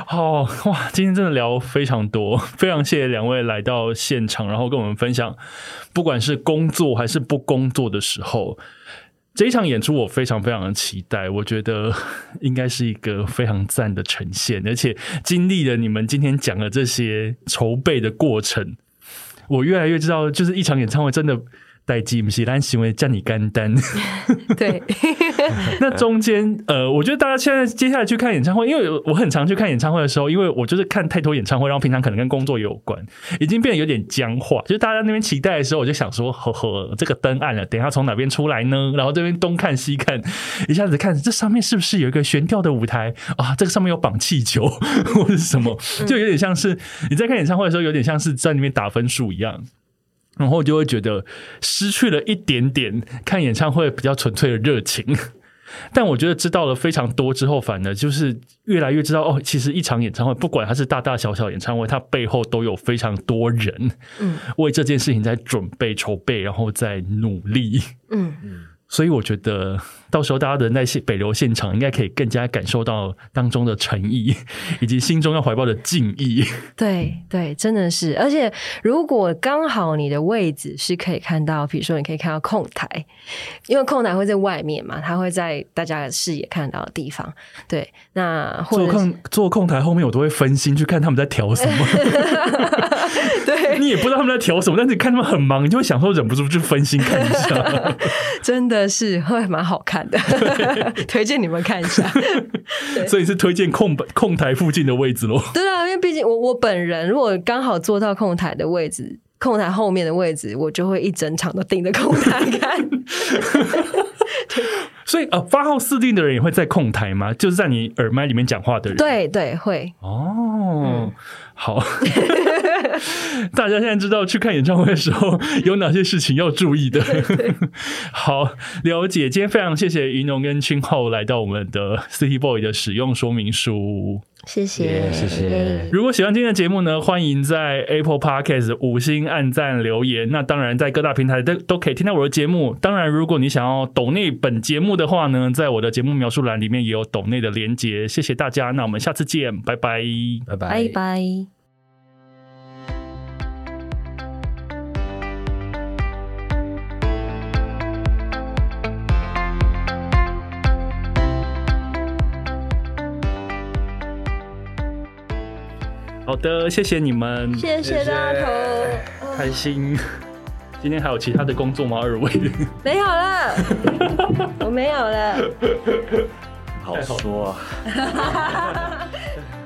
好哇，今天真的聊非常多，(laughs) 非常谢谢两位来到现场，然后跟我们分享，不管是工作还是不工作的时候。这一场演出我非常非常的期待，我觉得 (laughs) 应该是一个非常赞的呈现，而且经历了你们今天讲的这些筹备的过程，我越来越知道，就是一场演唱会真的代际不是咱行为叫你干单。(laughs) 对，(laughs) 那中间，呃，我觉得大家现在接下来去看演唱会，因为我很常去看演唱会的时候，因为我就是看太多演唱会，然后平常可能跟工作有关，已经变得有点僵化。就是大家那边期待的时候，我就想说，呵呵，这个灯暗了，等一下从哪边出来呢？然后这边东看西看，一下子看这上面是不是有一个悬吊的舞台啊？这个上面有绑气球 (laughs) 或者是什么，就有点像是你在看演唱会的时候，有点像是在那边打分数一样。然后就会觉得失去了一点点看演唱会比较纯粹的热情。(laughs) 但我觉得知道了非常多之后，反而就是越来越知道哦，其实一场演唱会，不管它是大大小小演唱会，它背后都有非常多人，嗯为这件事情在准备、筹备，然后在努力。嗯，所以我觉得到时候大家人在现北流现场，应该可以更加感受到当中的诚意，(laughs) 以及心中要怀抱的敬意。对对，真的是。而且如果刚好你的位置是可以看到，比如说你可以看到控台，因为控台会在外面嘛，它会在大家的视野看到的地方。对，那或坐者是控坐控台后面，我都会分心去看他们在调什么。(laughs) 对，(laughs) 你也不知道他们在调什么，但是你看他们很忙，你就会想说忍不住去分心看一下。真的是会蛮好看的，(laughs) 推荐你们看一下。(laughs) 所以是推荐控控台附近的位置喽。对啊，因为毕竟我我本人如果刚好坐到控台的位置。控台后面的位置，我就会一整场都盯着控台看。(laughs) 所以呃，八号四定的人也会在控台吗？就是在你耳麦里面讲话的人。对对，会。哦，好，(laughs) 大家现在知道去看演唱会的时候有哪些事情要注意的。(laughs) 好，了解。今天非常谢谢云农跟青浩来到我们的 City Boy 的使用说明书。谢谢耶谢谢如果喜欢今天的节目呢，欢迎在 Apple Podcast 五星按赞留言。那当然，在各大平台都都可以听到我的节目。当然，如果你想要抖内本节目的话呢，在我的节目描述栏里面也有抖内的连接。谢谢大家，那我们下次见，拜拜。拜拜拜拜。好的，谢谢你们，谢谢大头，开心。今天还有其他的工作吗？二位？(laughs) 没有了，我没有了。好说啊。(laughs) (laughs)